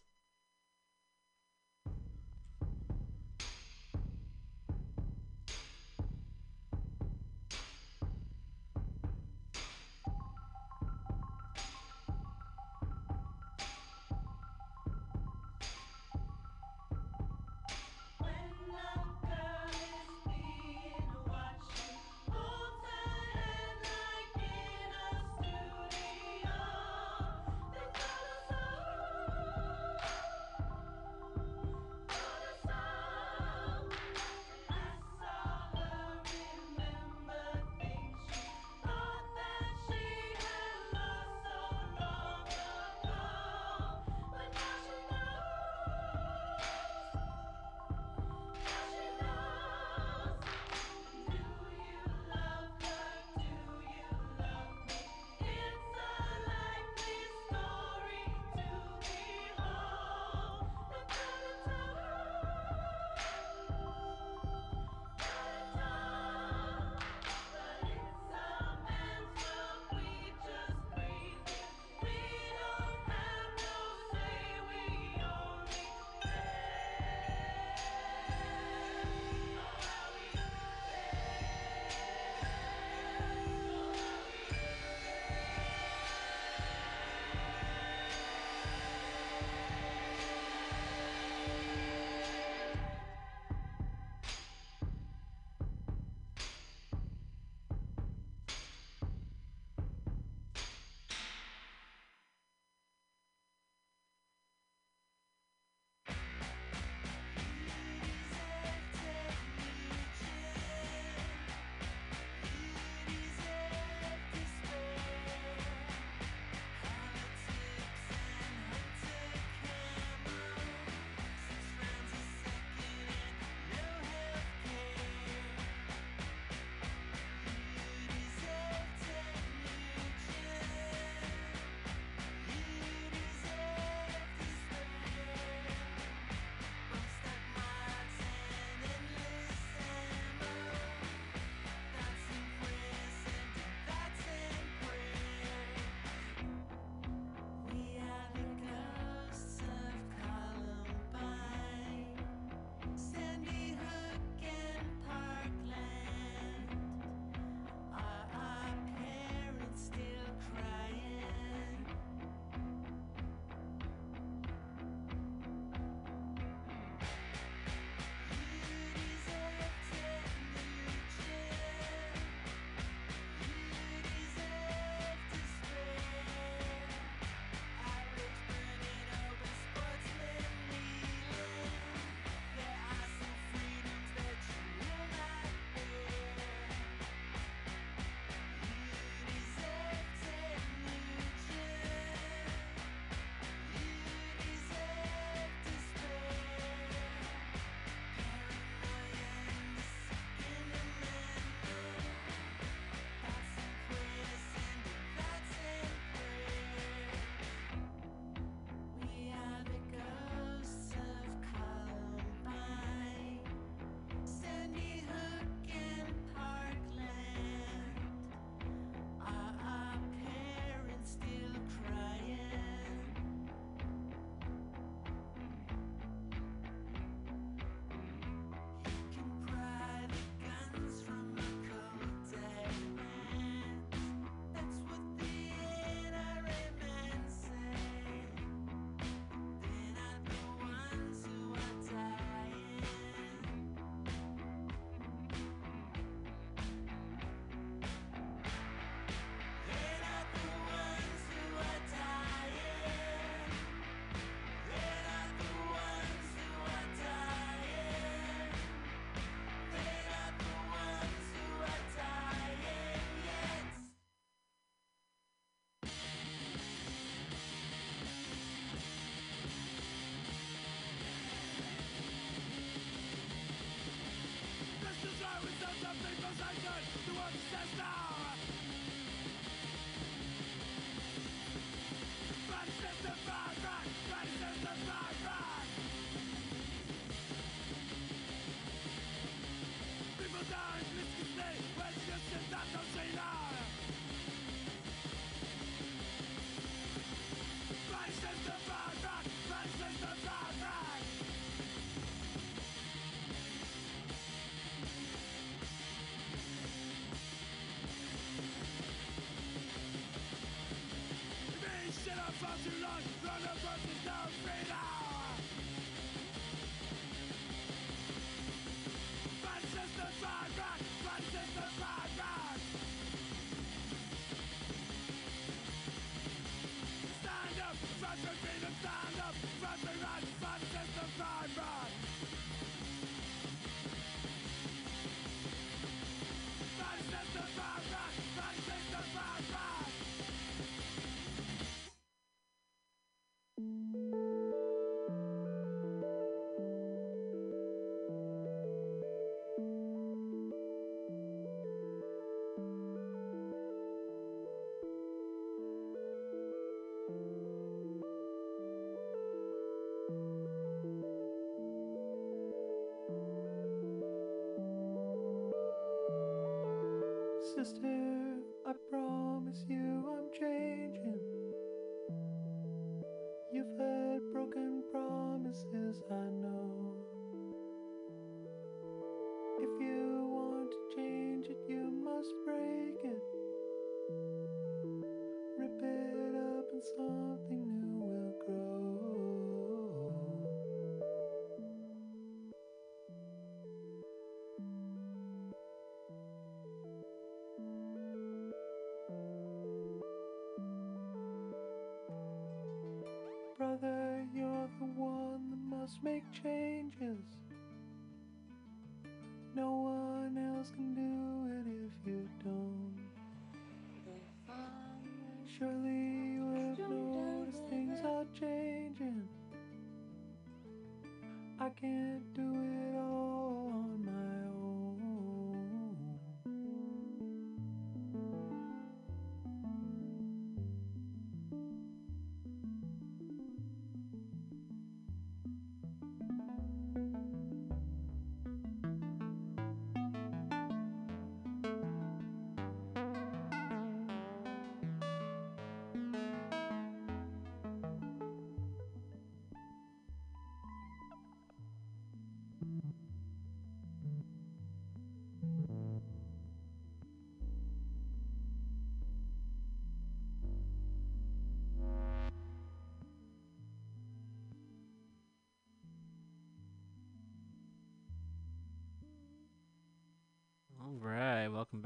Sister, the one that must make changes. No one else can do it if you don't. Surely you have noticed things are changing. I can't do it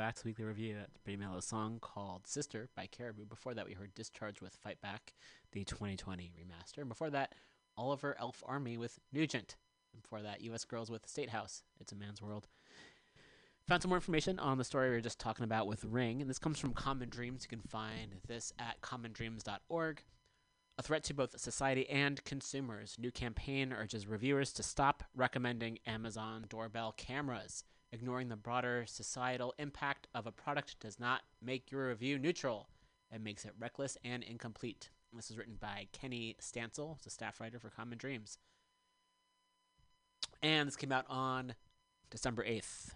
back to Weekly Review. That's pretty mellow song called Sister by Caribou. Before that, we heard Discharge with Fight Back, the 2020 remaster. And before that, Oliver Elf Army with Nugent. And before that, US Girls with State House. It's a Man's World. Found some more information on the story we were just talking about with Ring, and this comes from Common Dreams. You can find this at commondreams.org. A threat to both society and consumers. New campaign urges reviewers to stop recommending Amazon doorbell cameras. Ignoring the broader societal impact of a product does not make your review neutral. It makes it reckless and incomplete. This is written by Kenny Stancil, the staff writer for Common Dreams. And this came out on December 8th.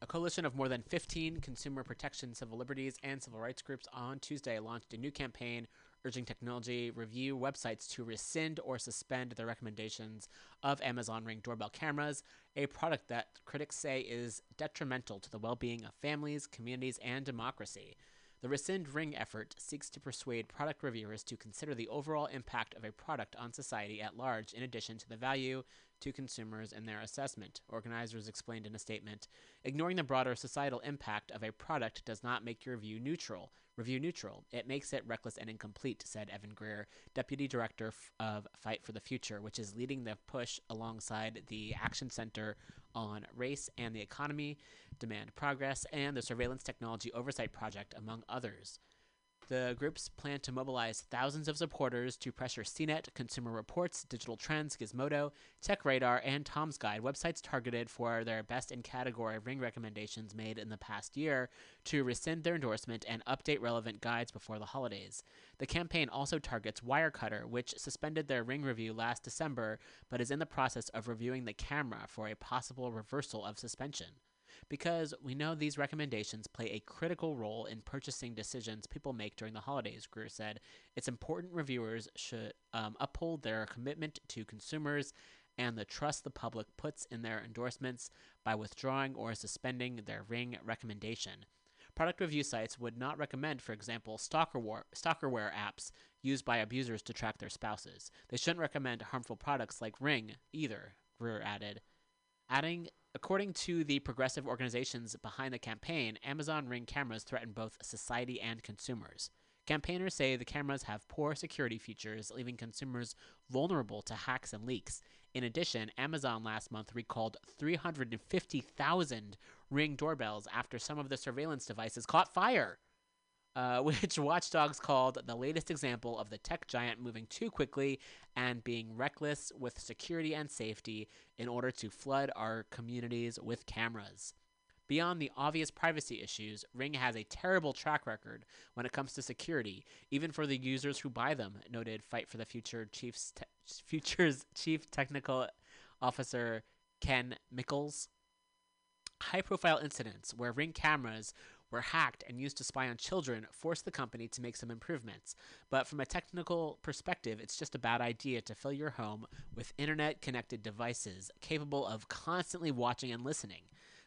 A coalition of more than 15 consumer protection, civil liberties, and civil rights groups on Tuesday launched a new campaign urging technology review websites to rescind or suspend their recommendations of Amazon Ring doorbell cameras, a product that critics say is detrimental to the well being of families, communities, and democracy. The Rescind Ring effort seeks to persuade product reviewers to consider the overall impact of a product on society at large, in addition to the value to consumers in their assessment, organizers explained in a statement. Ignoring the broader societal impact of a product does not make your view neutral. Review neutral. It makes it reckless and incomplete, said Evan Greer, deputy director of Fight for the Future, which is leading the push alongside the Action Center on Race and the Economy, Demand Progress, and the Surveillance Technology Oversight Project, among others. The groups plan to mobilize thousands of supporters to pressure CNET, Consumer Reports, Digital Trends, Gizmodo, Tech Radar, and Tom's Guide, websites targeted for their best in category ring recommendations made in the past year, to rescind their endorsement and update relevant guides before the holidays. The campaign also targets Wirecutter, which suspended their ring review last December but is in the process of reviewing the camera for a possible reversal of suspension because we know these recommendations play a critical role in purchasing decisions people make during the holidays, Greer said. It's important reviewers should um, uphold their commitment to consumers and the trust the public puts in their endorsements by withdrawing or suspending their ring recommendation. Product review sites would not recommend, for example, stalkerware, stalkerware apps used by abusers to track their spouses. They shouldn't recommend harmful products like Ring either, Greer added. Adding, according to the progressive organizations behind the campaign, Amazon Ring cameras threaten both society and consumers. Campaigners say the cameras have poor security features, leaving consumers vulnerable to hacks and leaks. In addition, Amazon last month recalled 350,000 Ring doorbells after some of the surveillance devices caught fire, uh, which watchdogs called the latest example of the tech giant moving too quickly and being reckless with security and safety in order to flood our communities with cameras. Beyond the obvious privacy issues, Ring has a terrible track record when it comes to security, even for the users who buy them, noted Fight for the Future Chief's te- Future's Chief Technical Officer Ken Mickles. High profile incidents where Ring cameras were hacked and used to spy on children forced the company to make some improvements. But from a technical perspective, it's just a bad idea to fill your home with internet connected devices capable of constantly watching and listening.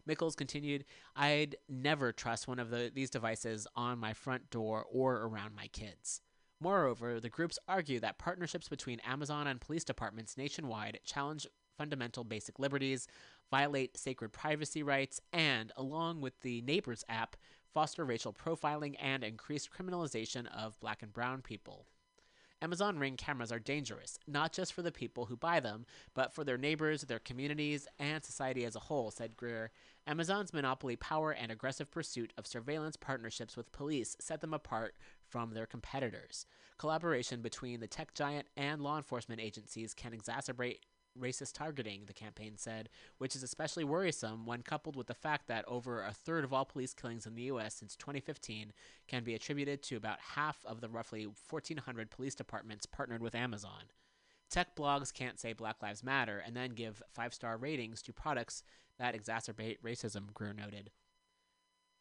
Mickles continued, I'd never trust one of the, these devices on my front door or around my kids. Moreover, the groups argue that partnerships between Amazon and police departments nationwide challenge fundamental basic liberties, violate sacred privacy rights, and, along with the Neighbors app, foster racial profiling and increase criminalization of black and brown people. Amazon Ring cameras are dangerous, not just for the people who buy them, but for their neighbors, their communities, and society as a whole, said Greer. Amazon's monopoly power and aggressive pursuit of surveillance partnerships with police set them apart from their competitors. Collaboration between the tech giant and law enforcement agencies can exacerbate racist targeting, the campaign said, which is especially worrisome when coupled with the fact that over a third of all police killings in the U.S. since 2015 can be attributed to about half of the roughly 1,400 police departments partnered with Amazon. Tech blogs can't say Black Lives Matter and then give five star ratings to products that exacerbate racism, Greer noted.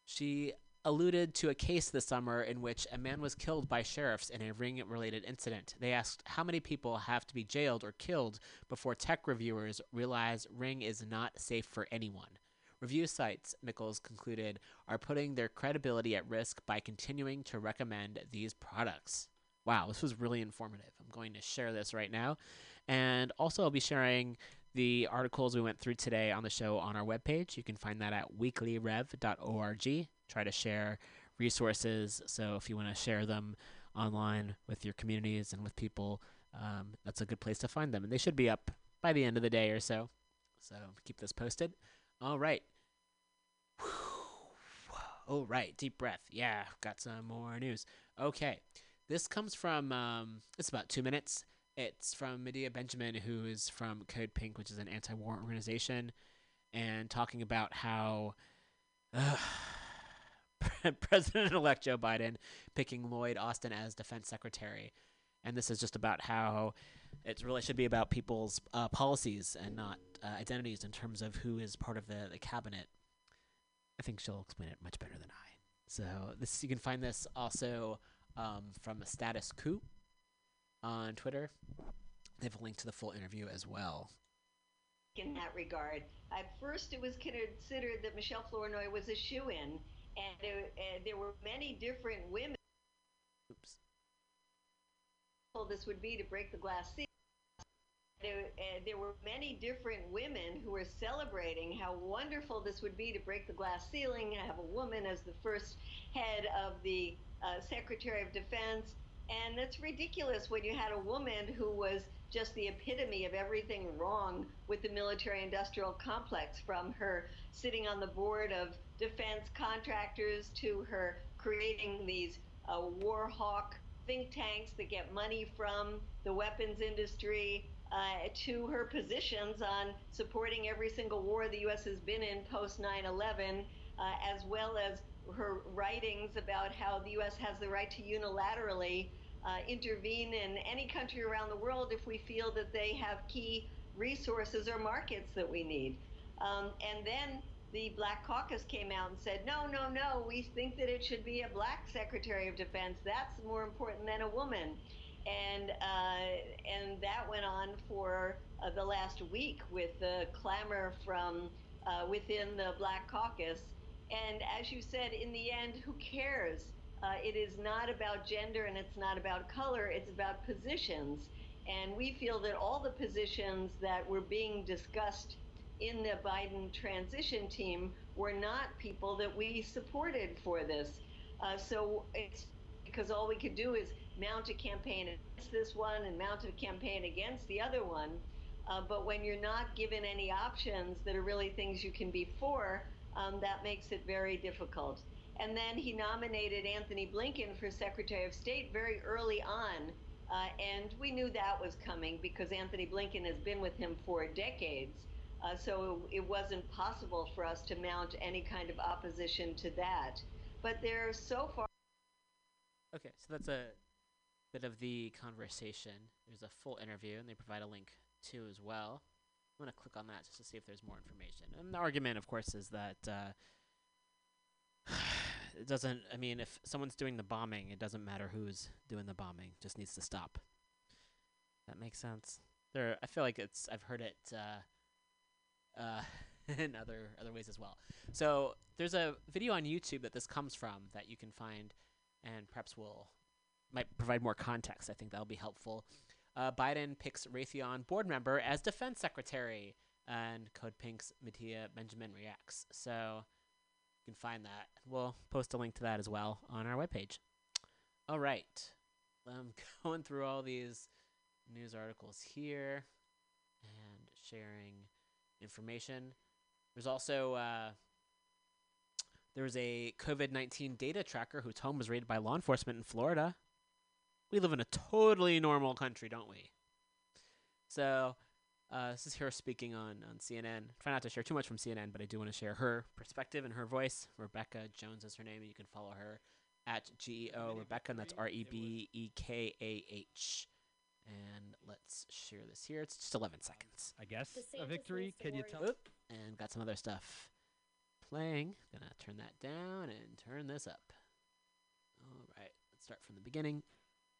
She alluded to a case this summer in which a man was killed by sheriffs in a ring related incident. They asked how many people have to be jailed or killed before tech reviewers realize Ring is not safe for anyone. Review sites, Mickles concluded, are putting their credibility at risk by continuing to recommend these products. Wow, this was really informative. I'm going to share this right now. And also, I'll be sharing the articles we went through today on the show on our webpage. You can find that at weeklyrev.org. Try to share resources. So if you want to share them online with your communities and with people, um, that's a good place to find them. And they should be up by the end of the day or so. So keep this posted. All right. All right. Deep breath. Yeah, got some more news. Okay. This comes from, um, it's about two minutes. It's from Medea Benjamin, who is from Code Pink, which is an anti war organization, and talking about how uh, President elect Joe Biden picking Lloyd Austin as defense secretary. And this is just about how it really should be about people's uh, policies and not uh, identities in terms of who is part of the, the cabinet. I think she'll explain it much better than I. So this you can find this also um, from Status Coup on Twitter. They have a link to the full interview as well. in that regard. At first, it was considered that Michelle Flournoy was a shoe in, and there, uh, there were many different women. Oops. This would be to break the glass ceiling. There, uh, there were many different women who were celebrating how wonderful this would be to break the glass ceiling and have a woman as the first head of the uh, Secretary of Defense. And it's ridiculous when you had a woman who was just the epitome of everything wrong with the military industrial complex from her sitting on the board of defense contractors to her creating these uh, war hawk think tanks that get money from the weapons industry uh, to her positions on supporting every single war the U.S. has been in post 9 11, uh, as well as her writings about how the U.S. has the right to unilaterally uh, intervene in any country around the world if we feel that they have key resources or markets that we need. Um, and then the Black Caucus came out and said, no, no, no, we think that it should be a black Secretary of Defense. That's more important than a woman. And, uh, and that went on for uh, the last week with the clamor from uh, within the Black Caucus. And as you said, in the end, who cares? Uh, it is not about gender and it's not about color, it's about positions. And we feel that all the positions that were being discussed in the Biden transition team were not people that we supported for this. Uh, so it's because all we could do is mount a campaign against this one and mount a campaign against the other one. Uh, but when you're not given any options that are really things you can be for, um, that makes it very difficult. And then he nominated Anthony Blinken for Secretary of State very early on. Uh, and we knew that was coming because Anthony Blinken has been with him for decades. Uh, so it wasn't possible for us to mount any kind of opposition to that. But there so far. Okay, so that's a bit of the conversation. There's a full interview, and they provide a link to as well. I'm going to click on that just to see if there's more information. And the argument, of course, is that uh, it doesn't. I mean, if someone's doing the bombing, it doesn't matter who's doing the bombing. Just needs to stop. That makes sense. There, I feel like it's. I've heard it uh, uh, in other other ways as well. So there's a video on YouTube that this comes from that you can find, and perhaps will might provide more context. I think that'll be helpful. Uh, Biden picks Raytheon board member as defense secretary, and Code Pink's Medea Benjamin reacts. So you can find that. We'll post a link to that as well on our webpage. All right. I'm going through all these news articles here and sharing information. There's also uh, there was a COVID 19 data tracker whose home was raided by law enforcement in Florida. We live in a totally normal country, don't we? So, uh, this is her speaking on, on CNN. Try not to share too much from CNN, but I do want to share her perspective and her voice. Rebekah Jones is her name, and you can follow her at GEO Rebekah, and that's R E B E K A H. And let's share this here. It's just 11 seconds. I guess a victory. Can you tell? Oop, and got some other stuff playing. Gonna turn that down and turn this up. All right, let's start from the beginning.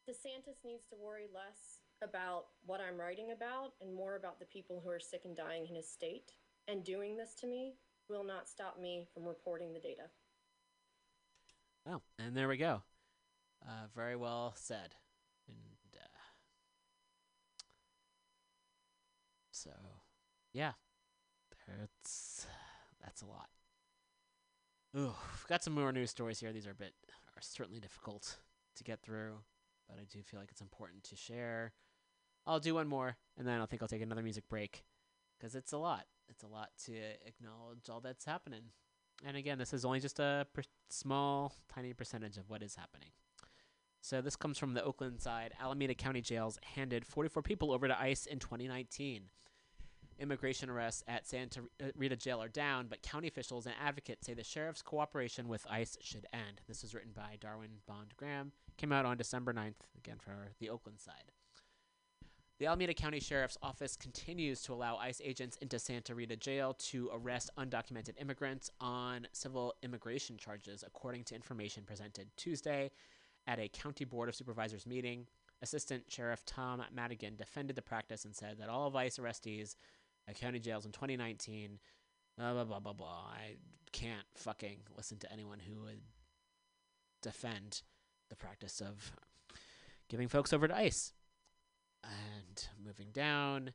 DeSantis needs to worry less about what I'm writing about and more about the people who are sick and dying in his state. And doing this to me will not stop me from reporting the data. Oh, and there we go. Uh, very well said. And uh, so, yeah, that's that's a lot. Ooh, we've got some more news stories here. These are a bit are certainly difficult to get through, but I do feel like it's important to share. I'll do one more, and then I think I'll take another music break because it's a lot. It's a lot to acknowledge all that's happening. And again, this is only just a per- small, tiny percentage of what is happening. So this comes from the Oaklandside. Alameda County jails handed 44 people over to ICE in 2019. Immigration arrests at Santa uh, Rita jail are down, but county officials and advocates say the sheriff's cooperation with ICE should end. This was written by Darwin BondGraham. Came out on December 9th, again for the Oaklandside. The Alameda County Sheriff's Office continues to allow ICE agents into Santa Rita Jail to arrest undocumented immigrants on civil immigration charges, according to information presented Tuesday at a County Board of Supervisors meeting. Assistant Sheriff Tom Madigan defended the practice and said that all of ICE arrestees at county jails in 2019, blah, blah, blah, blah, blah. I can't fucking listen to anyone who would defend the practice of giving folks over to ICE. And moving down,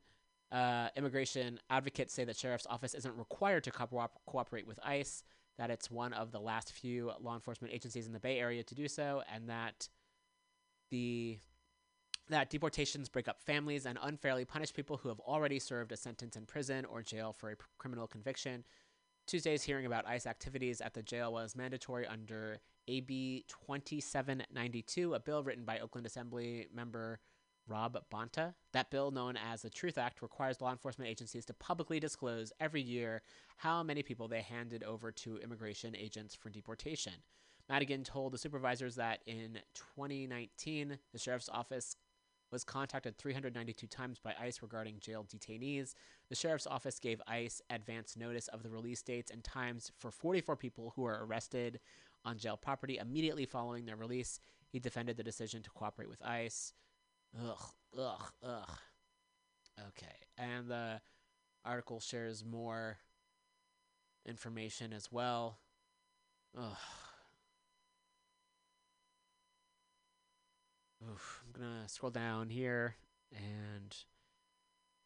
uh, immigration advocates say that sheriff's office isn't required to co- cooperate with ICE, that it's one of the last few law enforcement agencies in the Bay Area to do so, and that the that deportations break up families and unfairly punish people who have already served a sentence in prison or jail for a p- criminal conviction. Tuesday's hearing about ICE activities at the jail was mandatory under AB 2792, a bill written by Oakland Assembly member Rob Bonta. That bill, known as the Truth Act, requires law enforcement agencies to publicly disclose every year how many people they handed over to immigration agents for deportation. Madigan told the supervisors that in 2019, the sheriff's office was contacted 392 times by ICE regarding jail detainees. The sheriff's office gave ICE advance notice of the release dates and times for 44 people who were arrested on jail property immediately following their release. He defended the decision to cooperate with ICE. Ugh, ugh, ugh. Okay, and the article shares more information as well. Ugh. Oof. I'm gonna scroll down here, and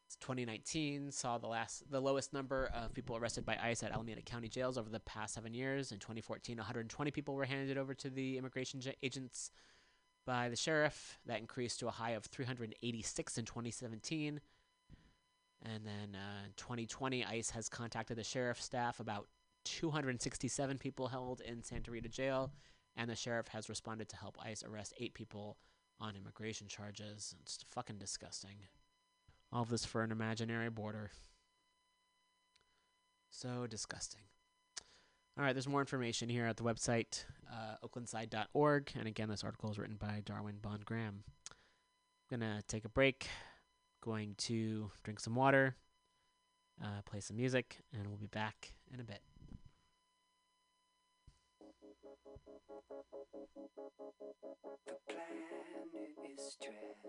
it's 2019 saw the last, the lowest number of people arrested by ICE at Alameda County jails over the past seven years. In 2014, 120 people were handed over to the immigration agents by the sheriff. That increased to a high of 386 in 2017. And then uh, in 2020, ICE has contacted the sheriff's staff about 267 people held in Santa Rita jail, and the sheriff has responded to help ICE arrest eight people on immigration charges. It's fucking disgusting. All this for an imaginary border. So disgusting. All right, there's more information here at the website, uh, oaklandside.org. And again, this article is written by Darwin BondGraham. I'm going to take a break, going to drink some water, uh, play some music, and we'll be back in a bit. The planet is stressed.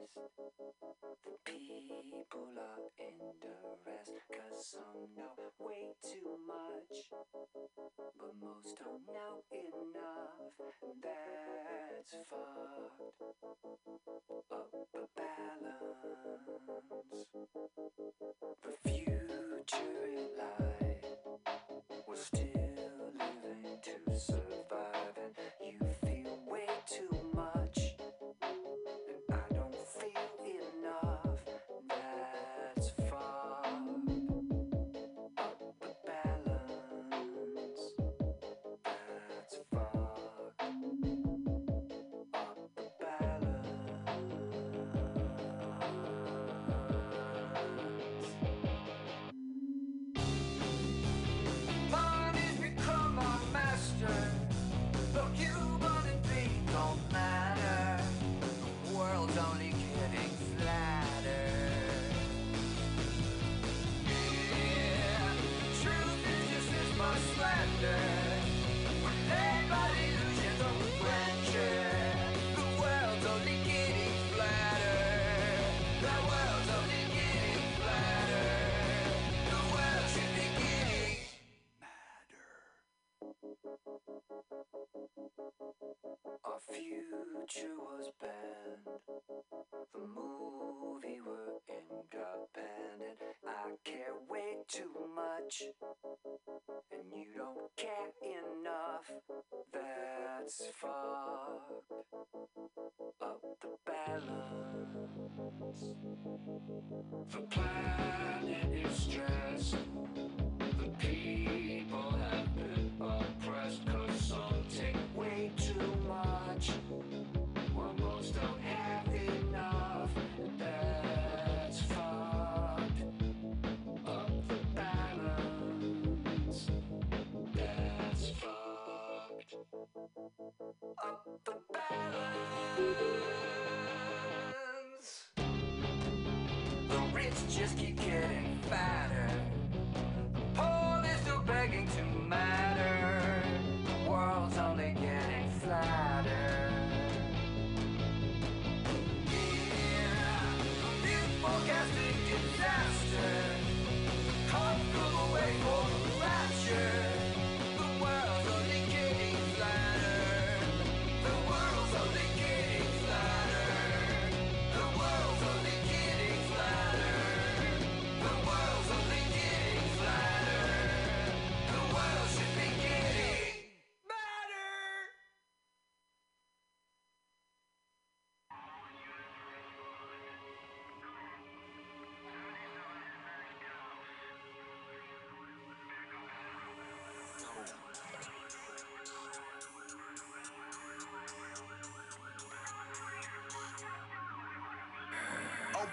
The people are in duress. Cause some know way too much. But most don't know enough. That's fucked up the balance. The future in. We're still living to survive, slander. That's fucked up the balance. The planet is stressed. The people have up the balance. The rich just keep getting fatter.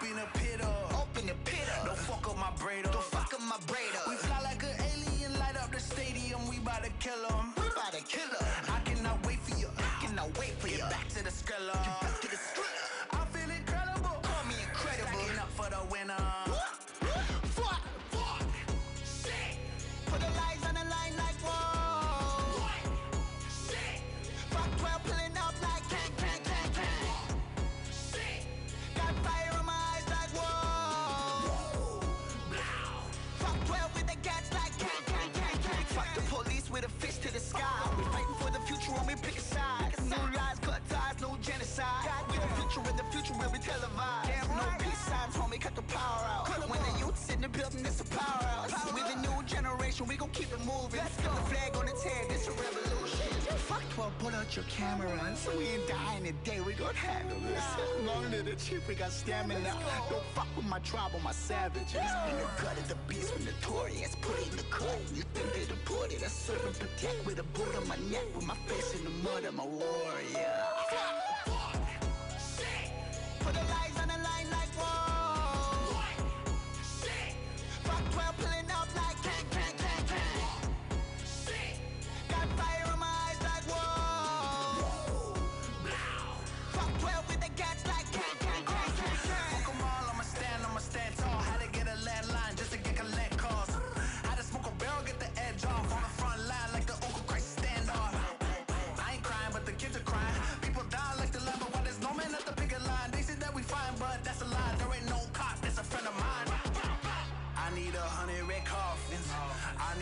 Open the pit up. Open the pit up. Don't fuck up my braid up. Don't fuck up my braid up. We fly like an alien, light up the stadium. We bout to kill 'em. We bout to kill 'em. I cannot wait for you. I cannot wait for you. Get back to the skrilla. Get back to the skrilla. The we pick a side. No lies, cut ties, no genocide. With the future, in the future will be televised. Damn, no peace signs, homie, cut the power out. When the youth's in the building, it's a power house. With the new generation, we gon' keep it moving. Let's go. The flag on its head, it's a revolution. Fuck 12, pull out your cameras. We ain't dying today, we gon' handle this. Long to the chief, we got stamina. Don't fuck with my tribe or my savages. In the gut of the beast, when notorious, put in the cut. You think they deported, I serve and protect with a bullet on my neck, with my face in the mud, I'm a warrior. Fuck, fuck, shit. Put the lights on the line like whoa.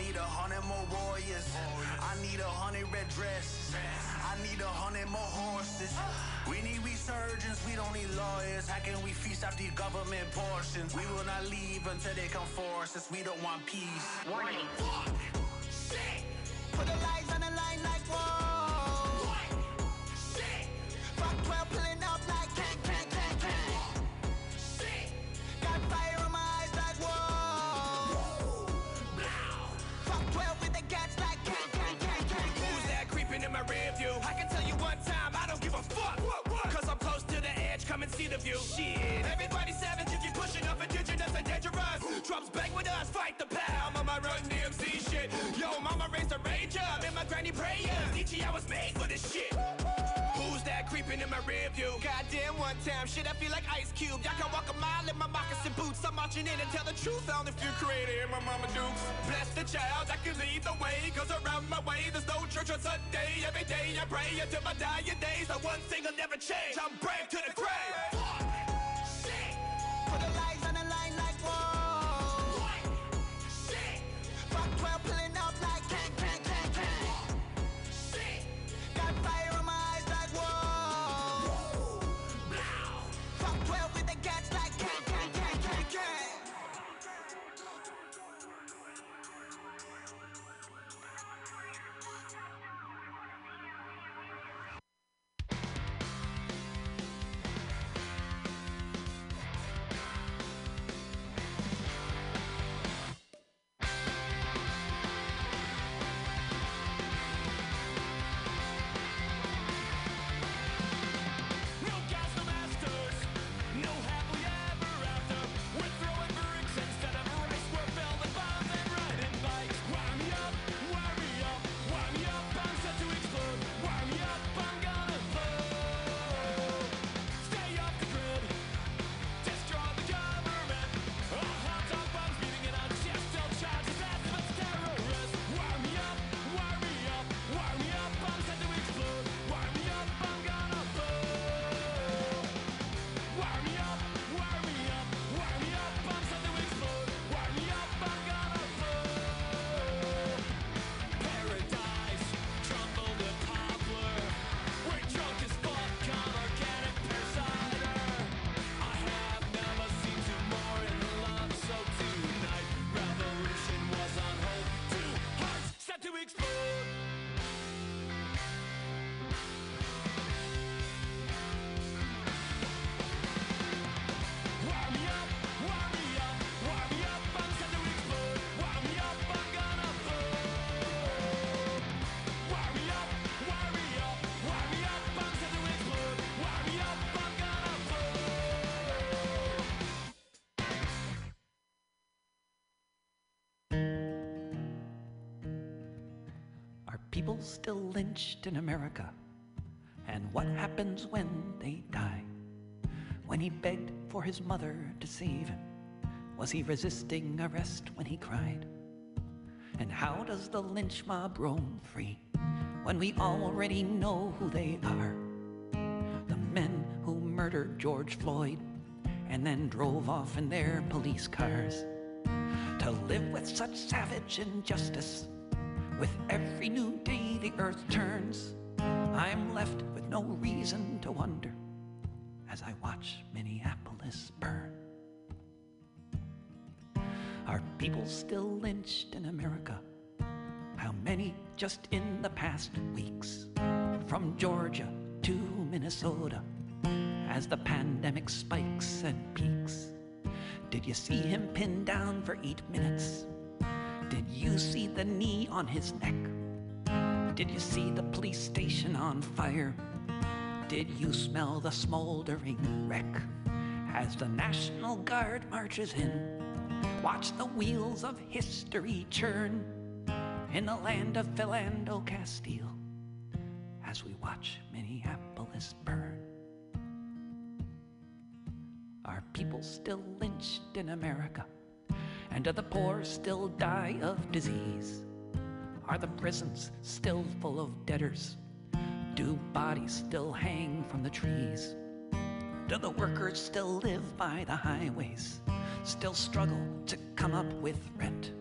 Need a hundred more warriors. I need a hundred red dresses. I need a hundred more horses. We need resurgence, we don't need lawyers. How can we feast off these government portions? We will not leave until they come for us, since we don't want peace. Warning. Fuck. Shit. Put the lives on the line like whoa. What? Shit. Fuck 12 pulling and view. Shit. Everybody savage if you pushing up indigenous and dangerous. Drums bang with us, fight the power. Mama run DMC shit. Yo, mama raised a rage up in my granny prayers. DG, I was made for this shit. In my rear view? Goddamn one time, shit, I feel like Ice Cube. Y'all can walk a mile in my moccasin boots. I'm marching in and tell the truth on if you're created my mama dukes. Bless the child that can lead the way. Cause around my way, there's no church on Sunday. Every day I pray until my dying days. The one thing will never change. I'm brave to the grave. Put the lives on the line like whoa. What? Shit. Fuck 12 people still lynched in America? And what happens when they die? When he begged for his mother to save him, was he resisting arrest when he cried? And how does the lynch mob roam free when we already know who they are? The men who murdered George Floyd and then drove off in their police cars. To live with such savage injustice with every new day the earth turns, I'm left with no reason to wonder as I watch Minneapolis burn. Are people still lynched in America? How many just in the past weeks? From Georgia to Minnesota, as the pandemic spikes and peaks. Did you see him pinned down for eight minutes? Did you see the knee on his neck? Did you see the police station on fire? Did you smell the smoldering wreck as the National Guard marches in? Watch the wheels of history churn in the land of Philando Castile as we watch Minneapolis burn. Are people still lynched in America? And do the poor still die of disease? Are the prisons still full of debtors? Do bodies still hang from the trees? Do the workers still live by the highways? Still struggle to come up with rent?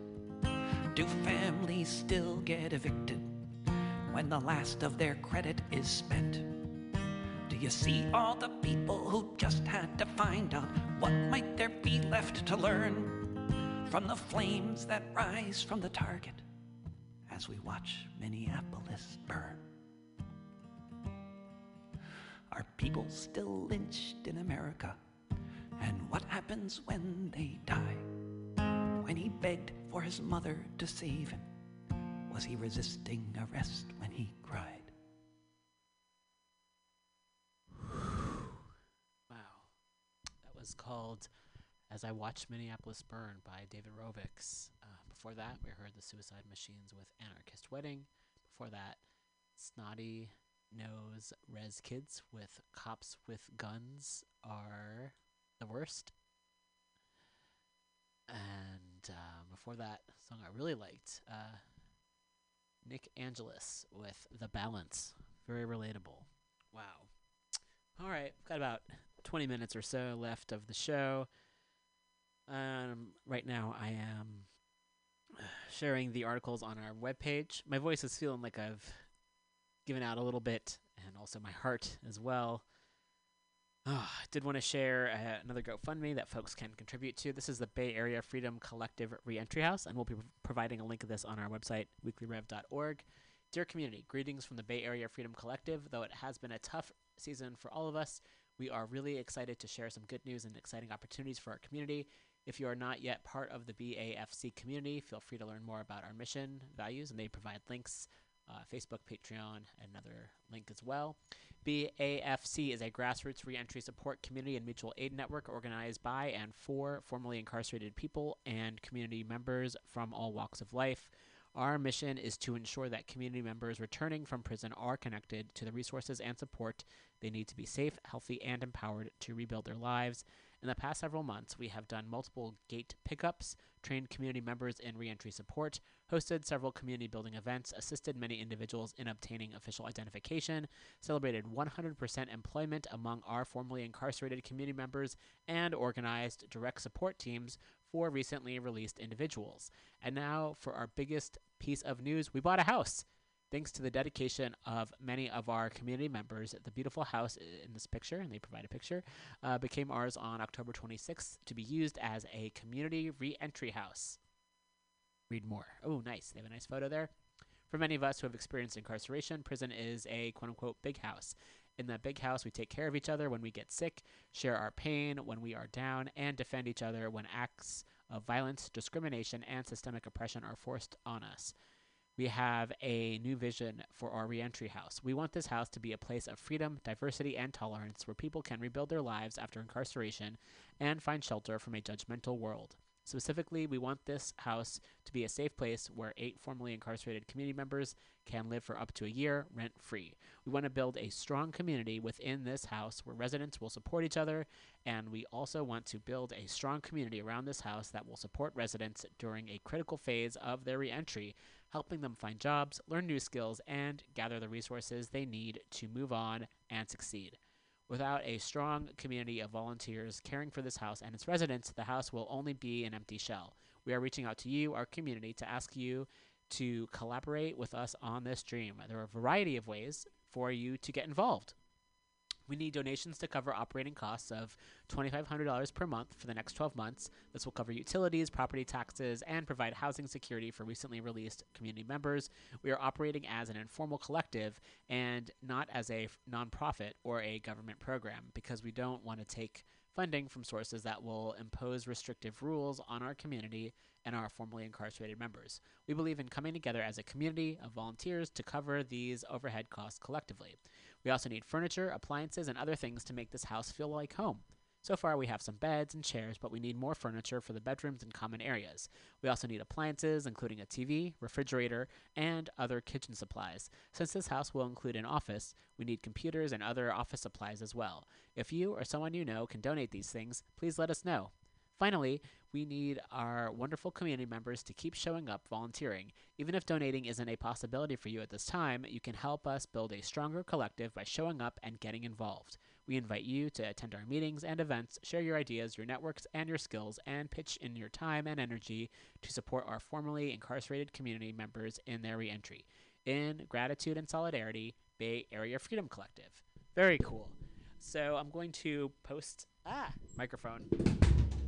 Do families still get evicted when the last of their credit is spent? Do you see all the people who just had to find out what might there be left to learn from the flames that rise from the target as we watch Minneapolis burn? Are people still lynched in America? And what happens when they die? When he begged for his mother to save him, was he resisting arrest when he cried? Wow. That was called As I Watched Minneapolis Burn by David Rovics. Uh, before that, we heard The Suicide Machines with Anarchist Wedding. Before that, Snotty Nose Rez Kids with Cops with Guns Are the Worst. And um, before that, song I really liked, uh, Nick Angelis with The Balance. Very relatable. Wow. All right, we've got about 20 minutes or so left of the show. Um, right now, I am sharing the articles on our webpage. My voice is feeling like I've given out a little bit, and also my heart as well. Oh, I did want to share uh, another GoFundMe that folks can contribute to. This is the Bay Area Freedom Collective Reentry House, and we'll be providing a link of this on our website, weeklyrev.org. Dear community, greetings from the Bay Area Freedom Collective. Though it has been a tough season for all of us, we are really excited to share some good news and exciting opportunities for our community. If you are not yet part of the BAFC community, feel free to learn more about our mission, values, and they provide links uh, Facebook, Patreon, another link as well. BAFC is a grassroots reentry support community and mutual aid network organized by and for formerly incarcerated people and community members from all walks of life. Our mission is to ensure that community members returning from prison are connected to the resources and support they need to be safe, healthy, and empowered to rebuild their lives. In the past several months, we have done multiple gate pickups, trained community members in reentry support, hosted several community building events, assisted many individuals in obtaining official identification, celebrated 100% employment among our formerly incarcerated community members, and organized direct support teams for recently released individuals. And now for our biggest piece of news we bought a house. Thanks to the dedication of many of our community members, the beautiful house in this picture, and they provide a picture, uh, became ours on October 26th to be used as a community reentry house. Read more. Oh, nice. They have a nice photo there. For many of us who have experienced incarceration, prison is a quote unquote big house. In that big house, we take care of each other when we get sick, share our pain when we are down, and defend each other when acts of violence, discrimination, and systemic oppression are forced on us we have a new vision for our reentry house. We want this house to be a place of freedom, diversity, and tolerance where people can rebuild their lives after incarceration and find shelter from a judgmental world. Specifically, we want this house to be a safe place where eight formerly incarcerated community members can live for up to a year rent free. We want to build a strong community within this house where residents will support each other, and we also want to build a strong community around this house that will support residents during a critical phase of their reentry helping them find jobs, learn new skills, and gather the resources they need to move on and succeed. Without a strong community of volunteers caring for this house and its residents, the house will only be an empty shell. We are reaching out to you, our community, to ask you to collaborate with us on this dream. There are a variety of ways for you to get involved. We need donations to cover operating costs of $2,500 per month for the next 12 months. This will cover utilities, property taxes, and provide housing security for recently released community members. We are operating as an informal collective and not as a nonprofit or a government program because we don't want to take funding from sources that will impose restrictive rules on our community and our formerly incarcerated members. We believe in coming together as a community of volunteers to cover these overhead costs collectively. We also need furniture, appliances, and other things to make this house feel like home. So far, we have some beds and chairs, but we need more furniture for the bedrooms and common areas. We also need appliances, including a TV, refrigerator, and other kitchen supplies. Since this house will include an office, we need computers and other office supplies as well. If you or someone you know can donate these things, please let us know. Finally, we need our wonderful community members to keep showing up volunteering. Even if donating isn't a possibility for you at this time, you can help us build a stronger collective by showing up and getting involved. We invite you to attend our meetings and events, share your ideas, your networks, and your skills, and pitch in your time and energy to support our formerly incarcerated community members in their reentry. In gratitude and solidarity, Bay Area Freedom Collective. Very cool. So I'm going to post ah microphone.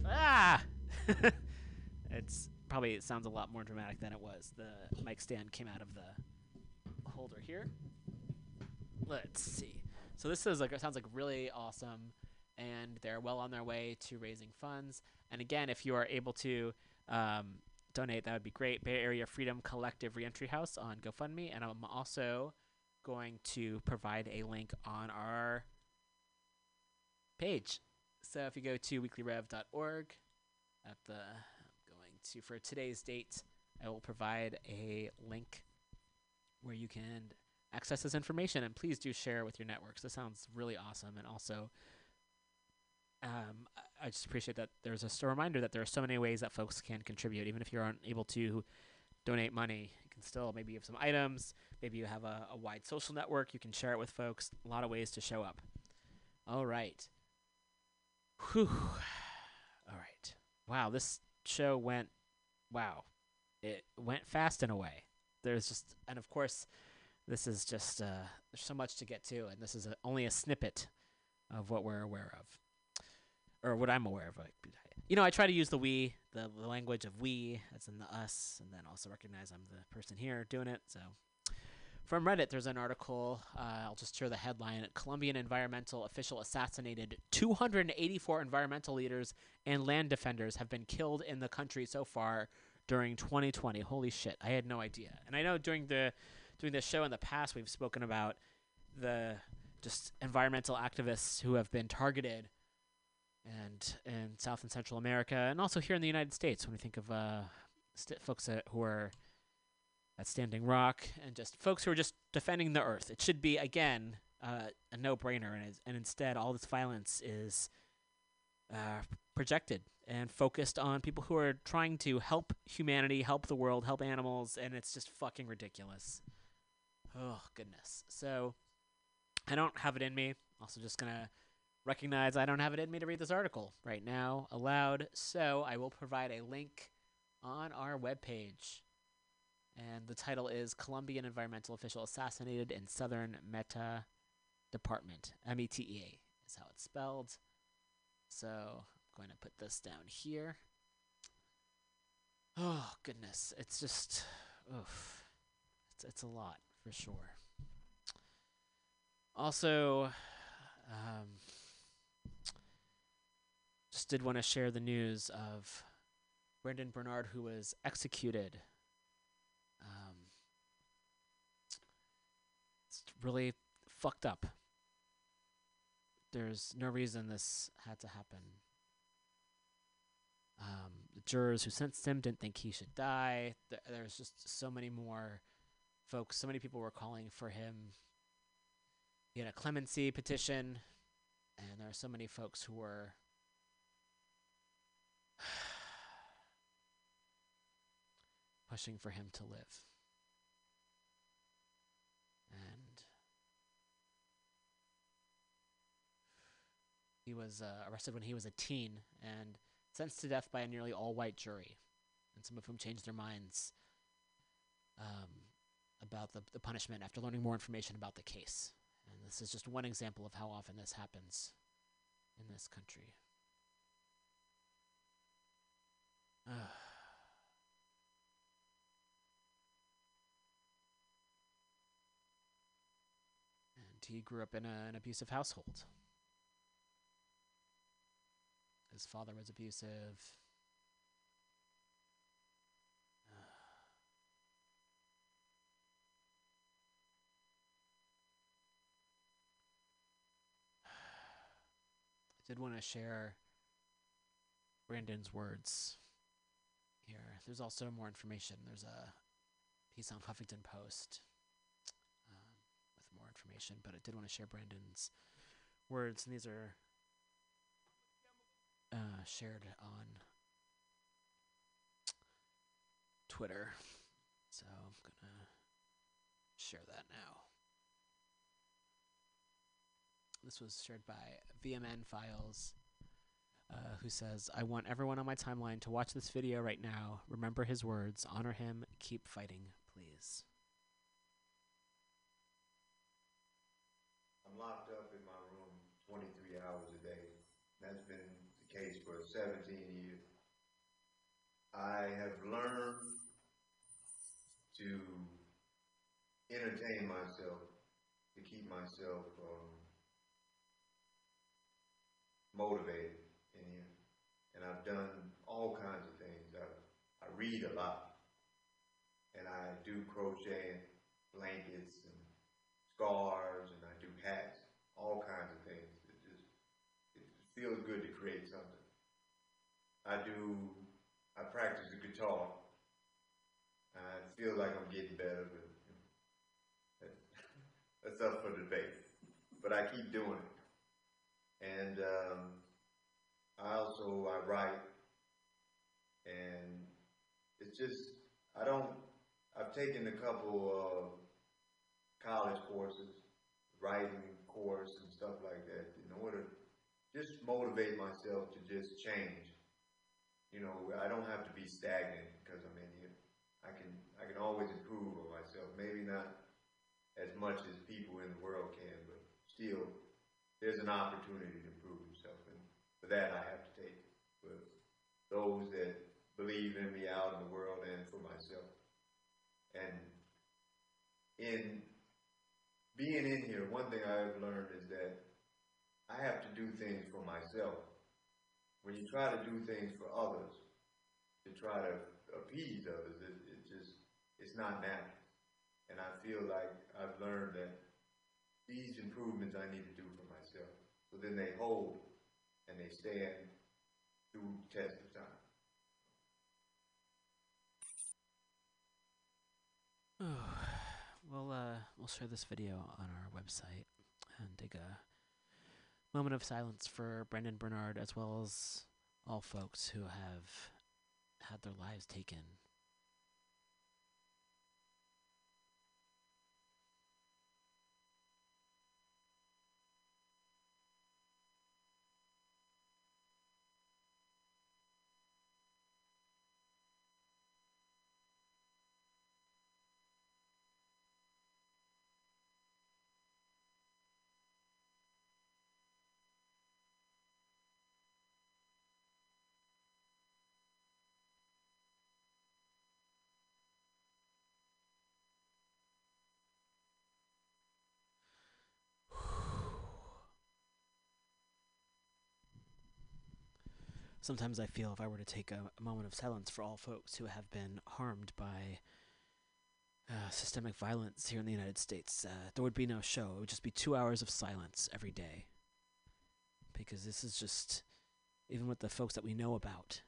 Ah, it's probably it sounds a lot more dramatic than it was. The mic stand came out of the holder here. Let's see. So this is like sounds like really awesome, and they're well on their way to raising funds. And again, if you are able to um, donate, that would be great. Bay Area Freedom Collective Reentry House on GoFundMe, and I'm also going to provide a link on our page. So if you go to weeklyrev.org, at the I'm going to for today's date, I will provide a link where you can access this information and please do share with your networks. This sounds really awesome and also um, I- just appreciate that there's a reminder that there are so many ways that folks can contribute. Even if you aren't able to donate money, you can still maybe you have some items, maybe you have a, a wide social network, you can share it with folks. A lot of ways to show up. All right. Whew. All right. Wow, this show went wow. It went fast in a way. There's just and of course this is just uh there's so much to get to and this is a, only a snippet of what we're aware of or what I'm aware of. You know, I try to use the we, the, the language of we, as in the us, and then also recognize I'm the person here doing it. So, from Reddit, there's an article. Uh, I'll just share the headline: Colombian environmental official assassinated. 284 environmental leaders and land defenders have been killed in the country so far during 2020. Holy shit! I had no idea. And I know during the during this show in the past, we've spoken about the just environmental activists who have been targeted and in South and Central America, and also here in the United States, when we think of uh, st- folks that, who are at Standing Rock and just folks who are just defending the Earth, it should be again uh, a no-brainer, and, and instead, all this violence is uh, projected and focused on people who are trying to help humanity, help the world, help animals, and it's just fucking ridiculous. Oh goodness. So I don't have it in me. Also, just gonna recognize I don't have it in me to read this article right now aloud, so I will provide a link on our webpage. And the title is Colombian Environmental Official Assassinated in Southern Meta Department. M E T E A is how it's spelled. So I'm going to put this down here. Oh, goodness. It's just, oof. It's, it's a lot for sure. Also, um, just did want to share the news of Brandon Bernard, who was executed. Um, it's really fucked up. There's no reason this had to happen. Um, the jurors who sentenced him didn't think he should die. Th- there's just so many more folks. So many people were calling for him. He had a clemency petition, and there are so many folks who were pushing for him to live. He was uh, arrested when he was a teen and sentenced to death by a nearly all white jury, and some of whom changed their minds um, about the, the punishment after learning more information about the case. And this is just one example of how often this happens in this country. and he grew up in a, an abusive household. His father was abusive. I did want to share Brandon's words here. There's also more information. There's a piece on Huffington Post um, with more information, but I did want to share Brandon's words, and these are uh, shared on Twitter. So I'm gonna share that now. This was shared by VMN Files, uh, who says, I want everyone on my timeline to watch this video right now. Remember his words. Honor him. Keep fighting, please. I'm locked up in my room 23 hours a day. That's been for 17 years. I have learned to entertain myself, to keep myself um, motivated in here. And I've done all kinds of things. I, I read a lot. And I do crochet blankets and scarves and I do hats, all kinds of things. It just it feels good to create. I do I practice the guitar. I feel like I'm getting better, but that's up for debate. But I keep doing it. And um, I also I write, and it's just I don't. I've taken a couple of college courses, writing course and stuff like that, in order just motivate myself to just change. You know, I don't have to be stagnant because I'm in here. I can I can always improve on myself. Maybe not as much as people in the world can, but still, there's an opportunity to improve yourself, and for that I have to take for those that believe in me out in the world and for myself. And in being in here, one thing I've learned is that I have to do things for myself. When you try to do things for others, to try to appease others, it, it just it's not natural. And I feel like I've learned that these improvements I need to do for myself. So then they hold and they stand through the test of time. Oh, we'll uh, we'll share this video on our website and take a moment of silence for Brandon Bernard as well as all folks who have had their lives taken. Sometimes I feel if I were to take a, a moment of silence for all folks who have been harmed by uh, systemic violence here in the United States, uh, there would be no show. It would just be two hours of silence every day. Because this is just, even with the folks that we know about,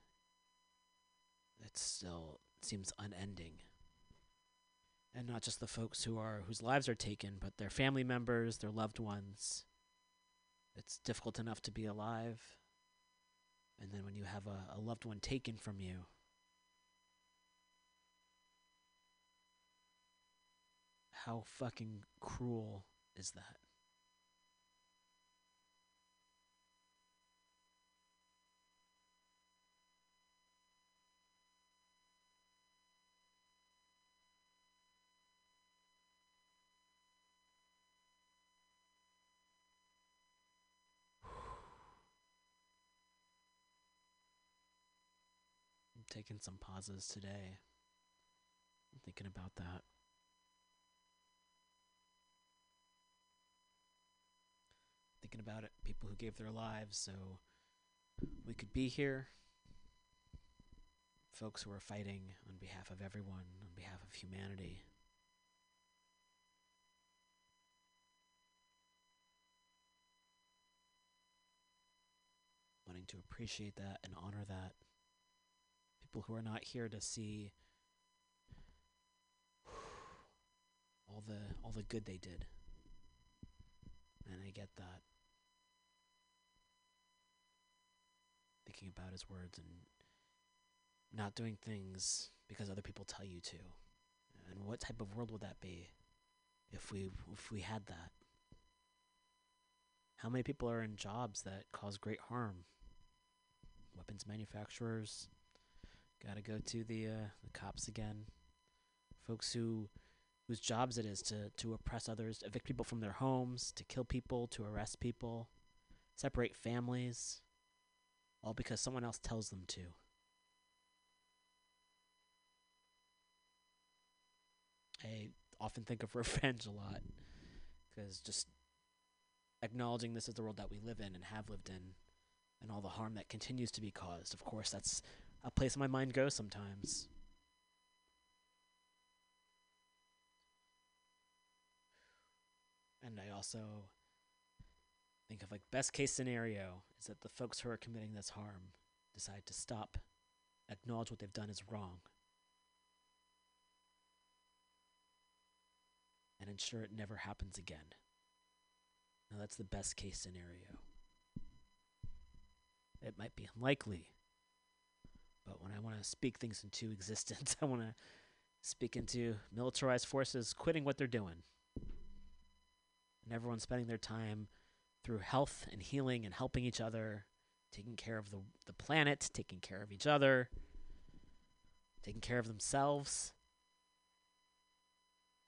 it still seems unending. And not just the folks who are whose lives are taken, but their family members, their loved ones. It's difficult enough to be alive. And then when you have a, a loved one taken from you, how fucking cruel is that? I'm some pauses today. I'm thinking about that. Thinking about it, people who gave their lives so we could be here. Folks who are fighting on behalf of everyone, on behalf of humanity. Wanting to appreciate that and honor that people who are not here to see all the all the good they did. And I get that. Thinking about his words and not doing things because other people tell you to. And what type of world would that be if we if we had that? How many people are in jobs that cause great harm? Weapons manufacturers. Got to go to the uh, the cops again. Folks who whose jobs it is to to oppress others, evict people from their homes, to kill people, to arrest people, separate families, all because someone else tells them to. I often think of revenge a lot because just acknowledging this is the world that we live in and have lived in and all the harm that continues to be caused. Of course, that's a place my mind goes sometimes. And I also think of like best case scenario is that the folks who are committing this harm decide to stop, acknowledge what they've done is wrong, and ensure it never happens again. Now that's the best case scenario. It might be unlikely, but when I want to speak things into existence, I want to speak into militarized forces quitting what they're doing and everyone spending their time through health and healing and helping each other, taking care of the, the planet, taking care of each other, taking care of themselves.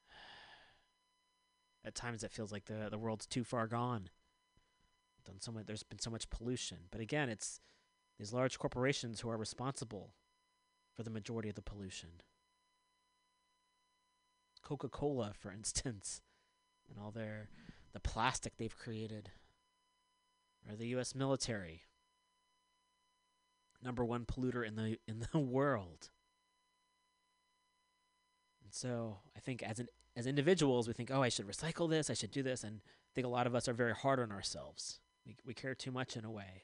At times, it feels like the, the world's too far gone. Done so much, there's been so much pollution. But again, it's these large corporations who are responsible for the majority of the pollution. Coca Cola, for instance, and all their the plastic they've created, or the U.S. military, number one polluter in the in the world. And so I think as an as individuals, we think, oh, I should recycle this, I should do this, and I think a lot of us are very hard on ourselves. We we care too much in a way,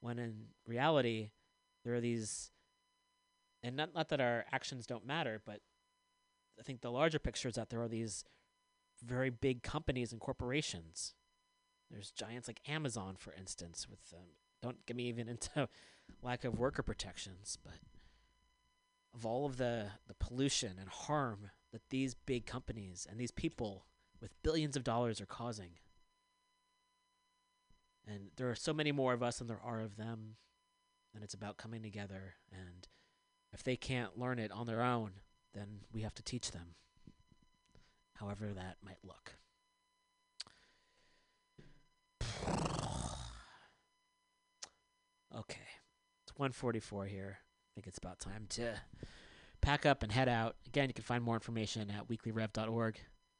when in reality, there are these, and not not that our actions don't matter, but I think the larger picture is that there are these very big companies and corporations. There's giants like Amazon, for instance, with um, don't get me even into lack of worker protections, but of all of the the pollution and harm that these big companies and these people with billions of dollars are causing. And there are so many more of us than there are of them, and it's about coming together. And if they can't learn it on their own, then we have to teach them however that might look. Okay, it's 144 here. I think it's about time to pack up and head out. Again, you can find more information at weeklyrev.org.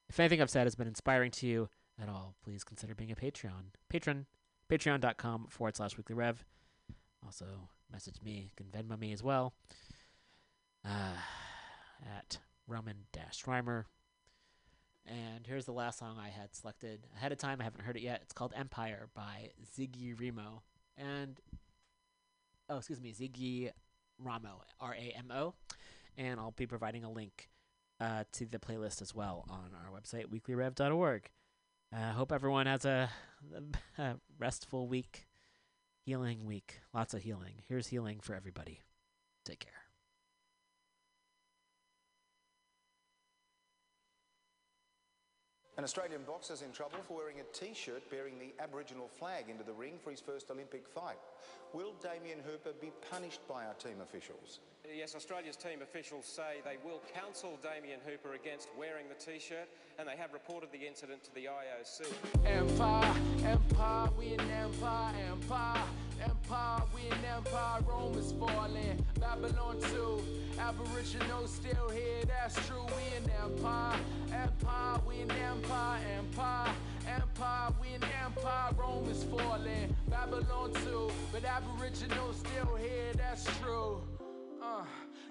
If anything I've said has been inspiring to you at all, please consider being a Patreon. Patron, patreon.com forward slash weeklyrev. Also, message me, you can Venmo me as well uh, at Roman Dash Rhymer. And here's the last song I had selected ahead of time. I haven't heard it yet. It's called Empire by Ziggy Remo. And, oh, excuse me, Ziggy Ramo, R A M O. And I'll be providing a link uh, to the playlist as well on our website, weeklyrev.org. I uh, hope everyone has a, a restful week, healing week. Lots of healing. Here's healing for everybody. Take care. An Australian boxer's in trouble for wearing a t-shirt bearing the Aboriginal flag into the ring for his first Olympic fight. Will Damien Hooper be punished by our team officials? Yes, Australia's team officials say they will counsel Damien Hooper against wearing the t-shirt and they have reported the incident to the IOC. Empire, empire, we an empire, empire, empire, we an empire, Rome is falling, Babylon too, Aboriginal still here, that's true, we an empire, empire, we an empire, empire, empire, we an empire, Rome is falling, Babylon too, but Aboriginal still here, that's true. Uh,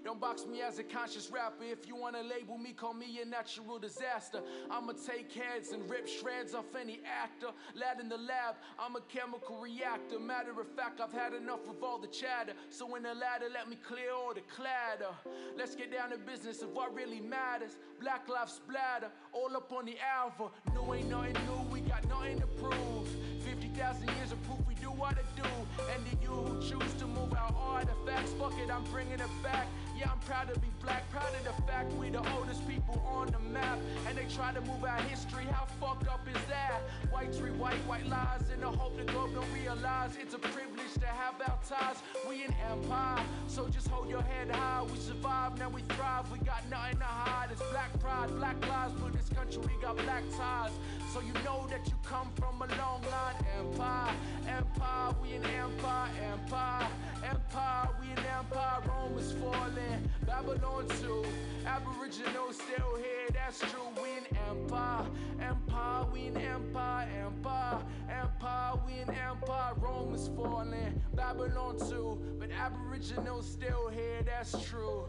don't box me as a conscious rapper. If you wanna label me, call me a natural disaster. I'ma take heads and rip shreds off any actor. Lad in the lab, I'm a chemical reactor. Matter of fact, I've had enough of all the chatter. So in the ladder, let me clear all the clatter. Let's get down to business of what really matters. Black lives splatter, all up on the alpha. No, ain't nothing new, we got nothing to prove. 50,000 years of proof we do what to do. And to you who choose to move our artifacts, fuck it, I'm bringing it back. Yeah, I'm proud to be black, proud of the fact we the oldest people on the map. And they try to move our history, how fucked up is that? Whites rewrite white white lies in the hope the globe don't realize it's a privilege to have our ties. We an empire, so just hold your head high. We survive, now we thrive. We got nothing to hide. It's black pride, black lives, but this country we got black ties. So you know that you come from a long line. Empire, empire, we an empire, empire, empire, we an empire. Rome is falling, Babylon too. Aboriginal still here, that's true. We an empire, empire, we an empire, empire, empire, we an empire. Rome is falling, Babylon too. But Aboriginal still here, that's true.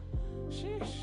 Sheesh.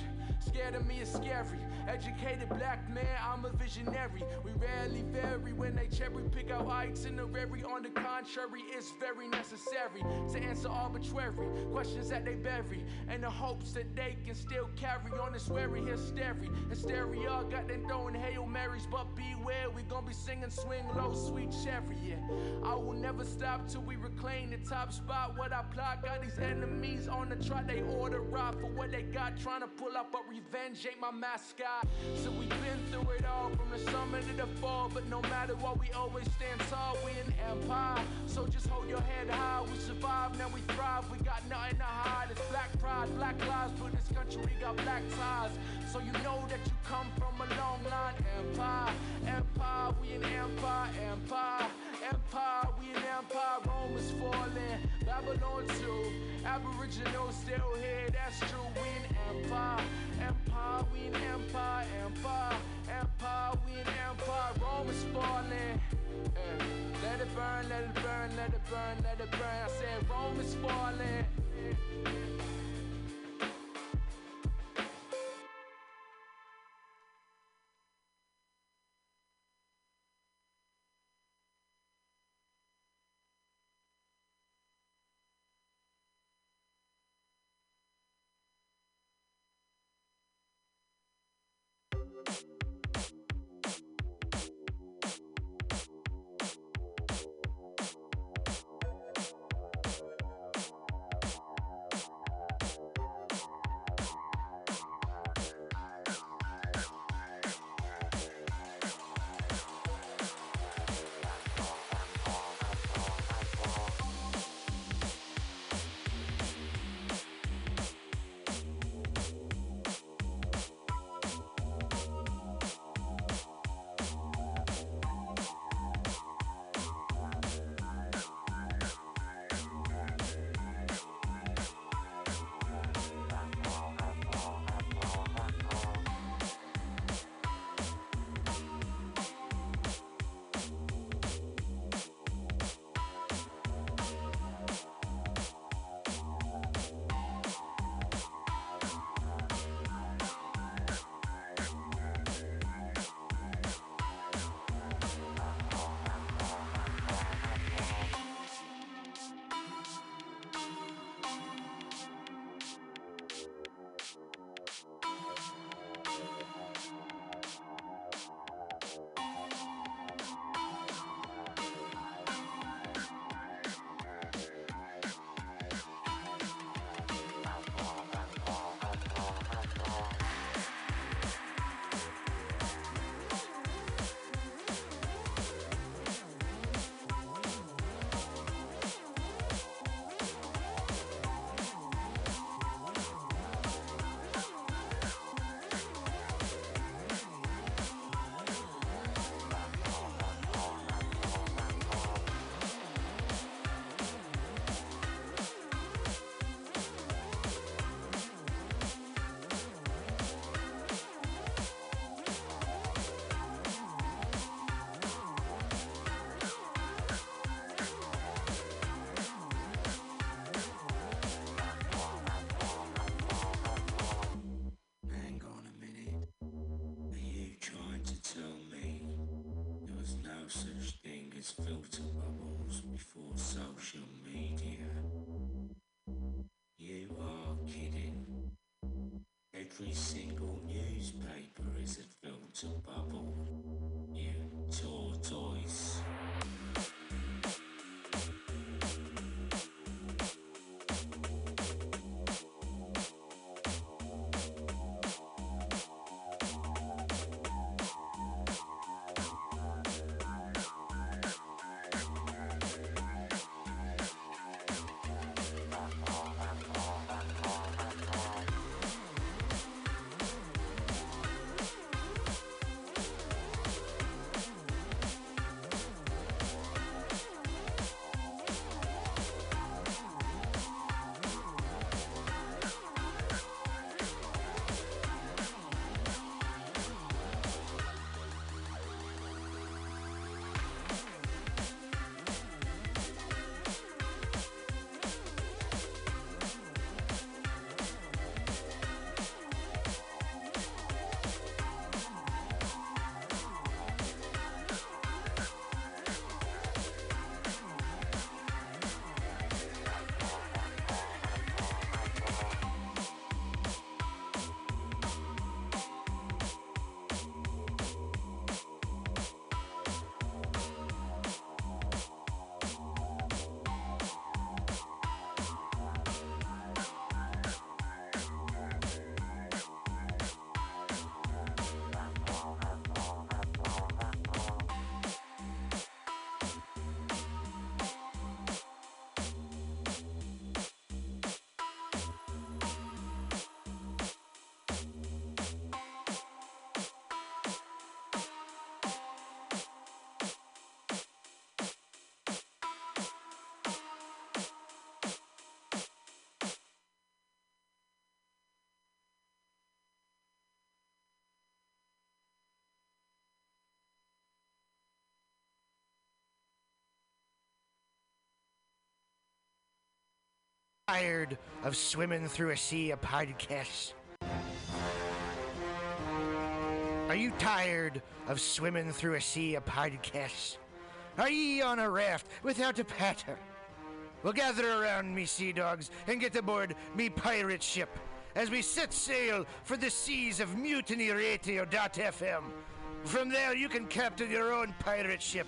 Scared of me is scary. Educated black man, I'm a visionary. We rarely vary when they cherry pick our itinerary. On the contrary, it's very necessary to answer arbitrary questions that they bury. and the hopes that they can still carry on this weary hysteria. Hysteria got them throwing Hail Marys, but beware, we gon' be singing swing low, sweet chariot. I will never stop till we reclaim the top spot. What I plot got these enemies on the trot, they order rock for what they got, trying to pull up, a revenge ain't my mascot. So we've been through it all from the summer to the fall, but no matter what, we always stand tall. We an empire, so just hold your head high. We survive, now we thrive. We got nothing to hide. It's black pride, black lives, but this country we got black ties. So you know that you come from a long line. Empire, empire, we an empire, empire, empire, we an empire. Rome is falling, Babylon too. Aboriginal still here, that's true. We an empire, empire, we an empire, empire, empire, we an empire. Rome is falling. Yeah. Let it burn, let it burn, let it burn, let it burn. I said Rome is falling. Hang you filter bubbles before social media? You are kidding. Every single newspaper tired of swimming through a sea of podcasts? Are you tired of swimming through a sea of podcasts? Are ye on a raft without a paddle? Well, gather around me, sea dogs, and get aboard me pirate ship as we set sail for the seas of mutinyradio.fm. From there, you can captain your own pirate ship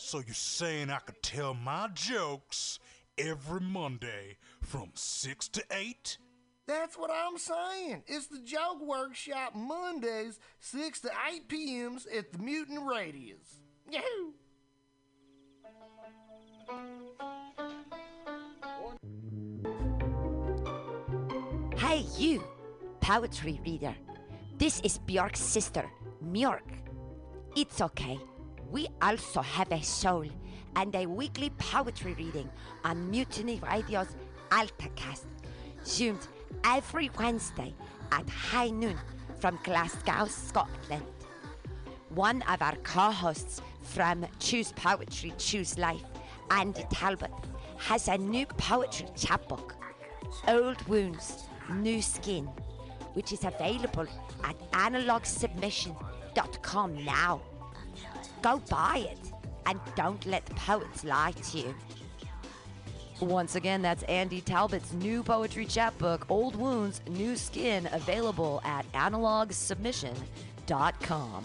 So you're saying I could tell my jokes every Monday from 6 to 8? That's what I'm saying. It's the Joke Workshop Mondays, 6 to 8 p.m.s at the Mutant Radius. Yahoo! Hey, you, poetry reader. This is Bjork's sister, Mjork. It's okay. We also have a soul and a weekly poetry reading on Mutiny Radio's AltaCast, zoomed every Wednesday at high noon from Glasgow, Scotland. One of our co hosts from Choose Poetry, Choose Life, Andy Talbot, has a new poetry chapbook, Old Wounds, New Skin, which is available at analogsubmission.com now. Go buy it and don't let the poets lie to you. Once again, that's Andy Talbot's new poetry chapbook, Old Wounds, New Skin, available at analogsubmission.com.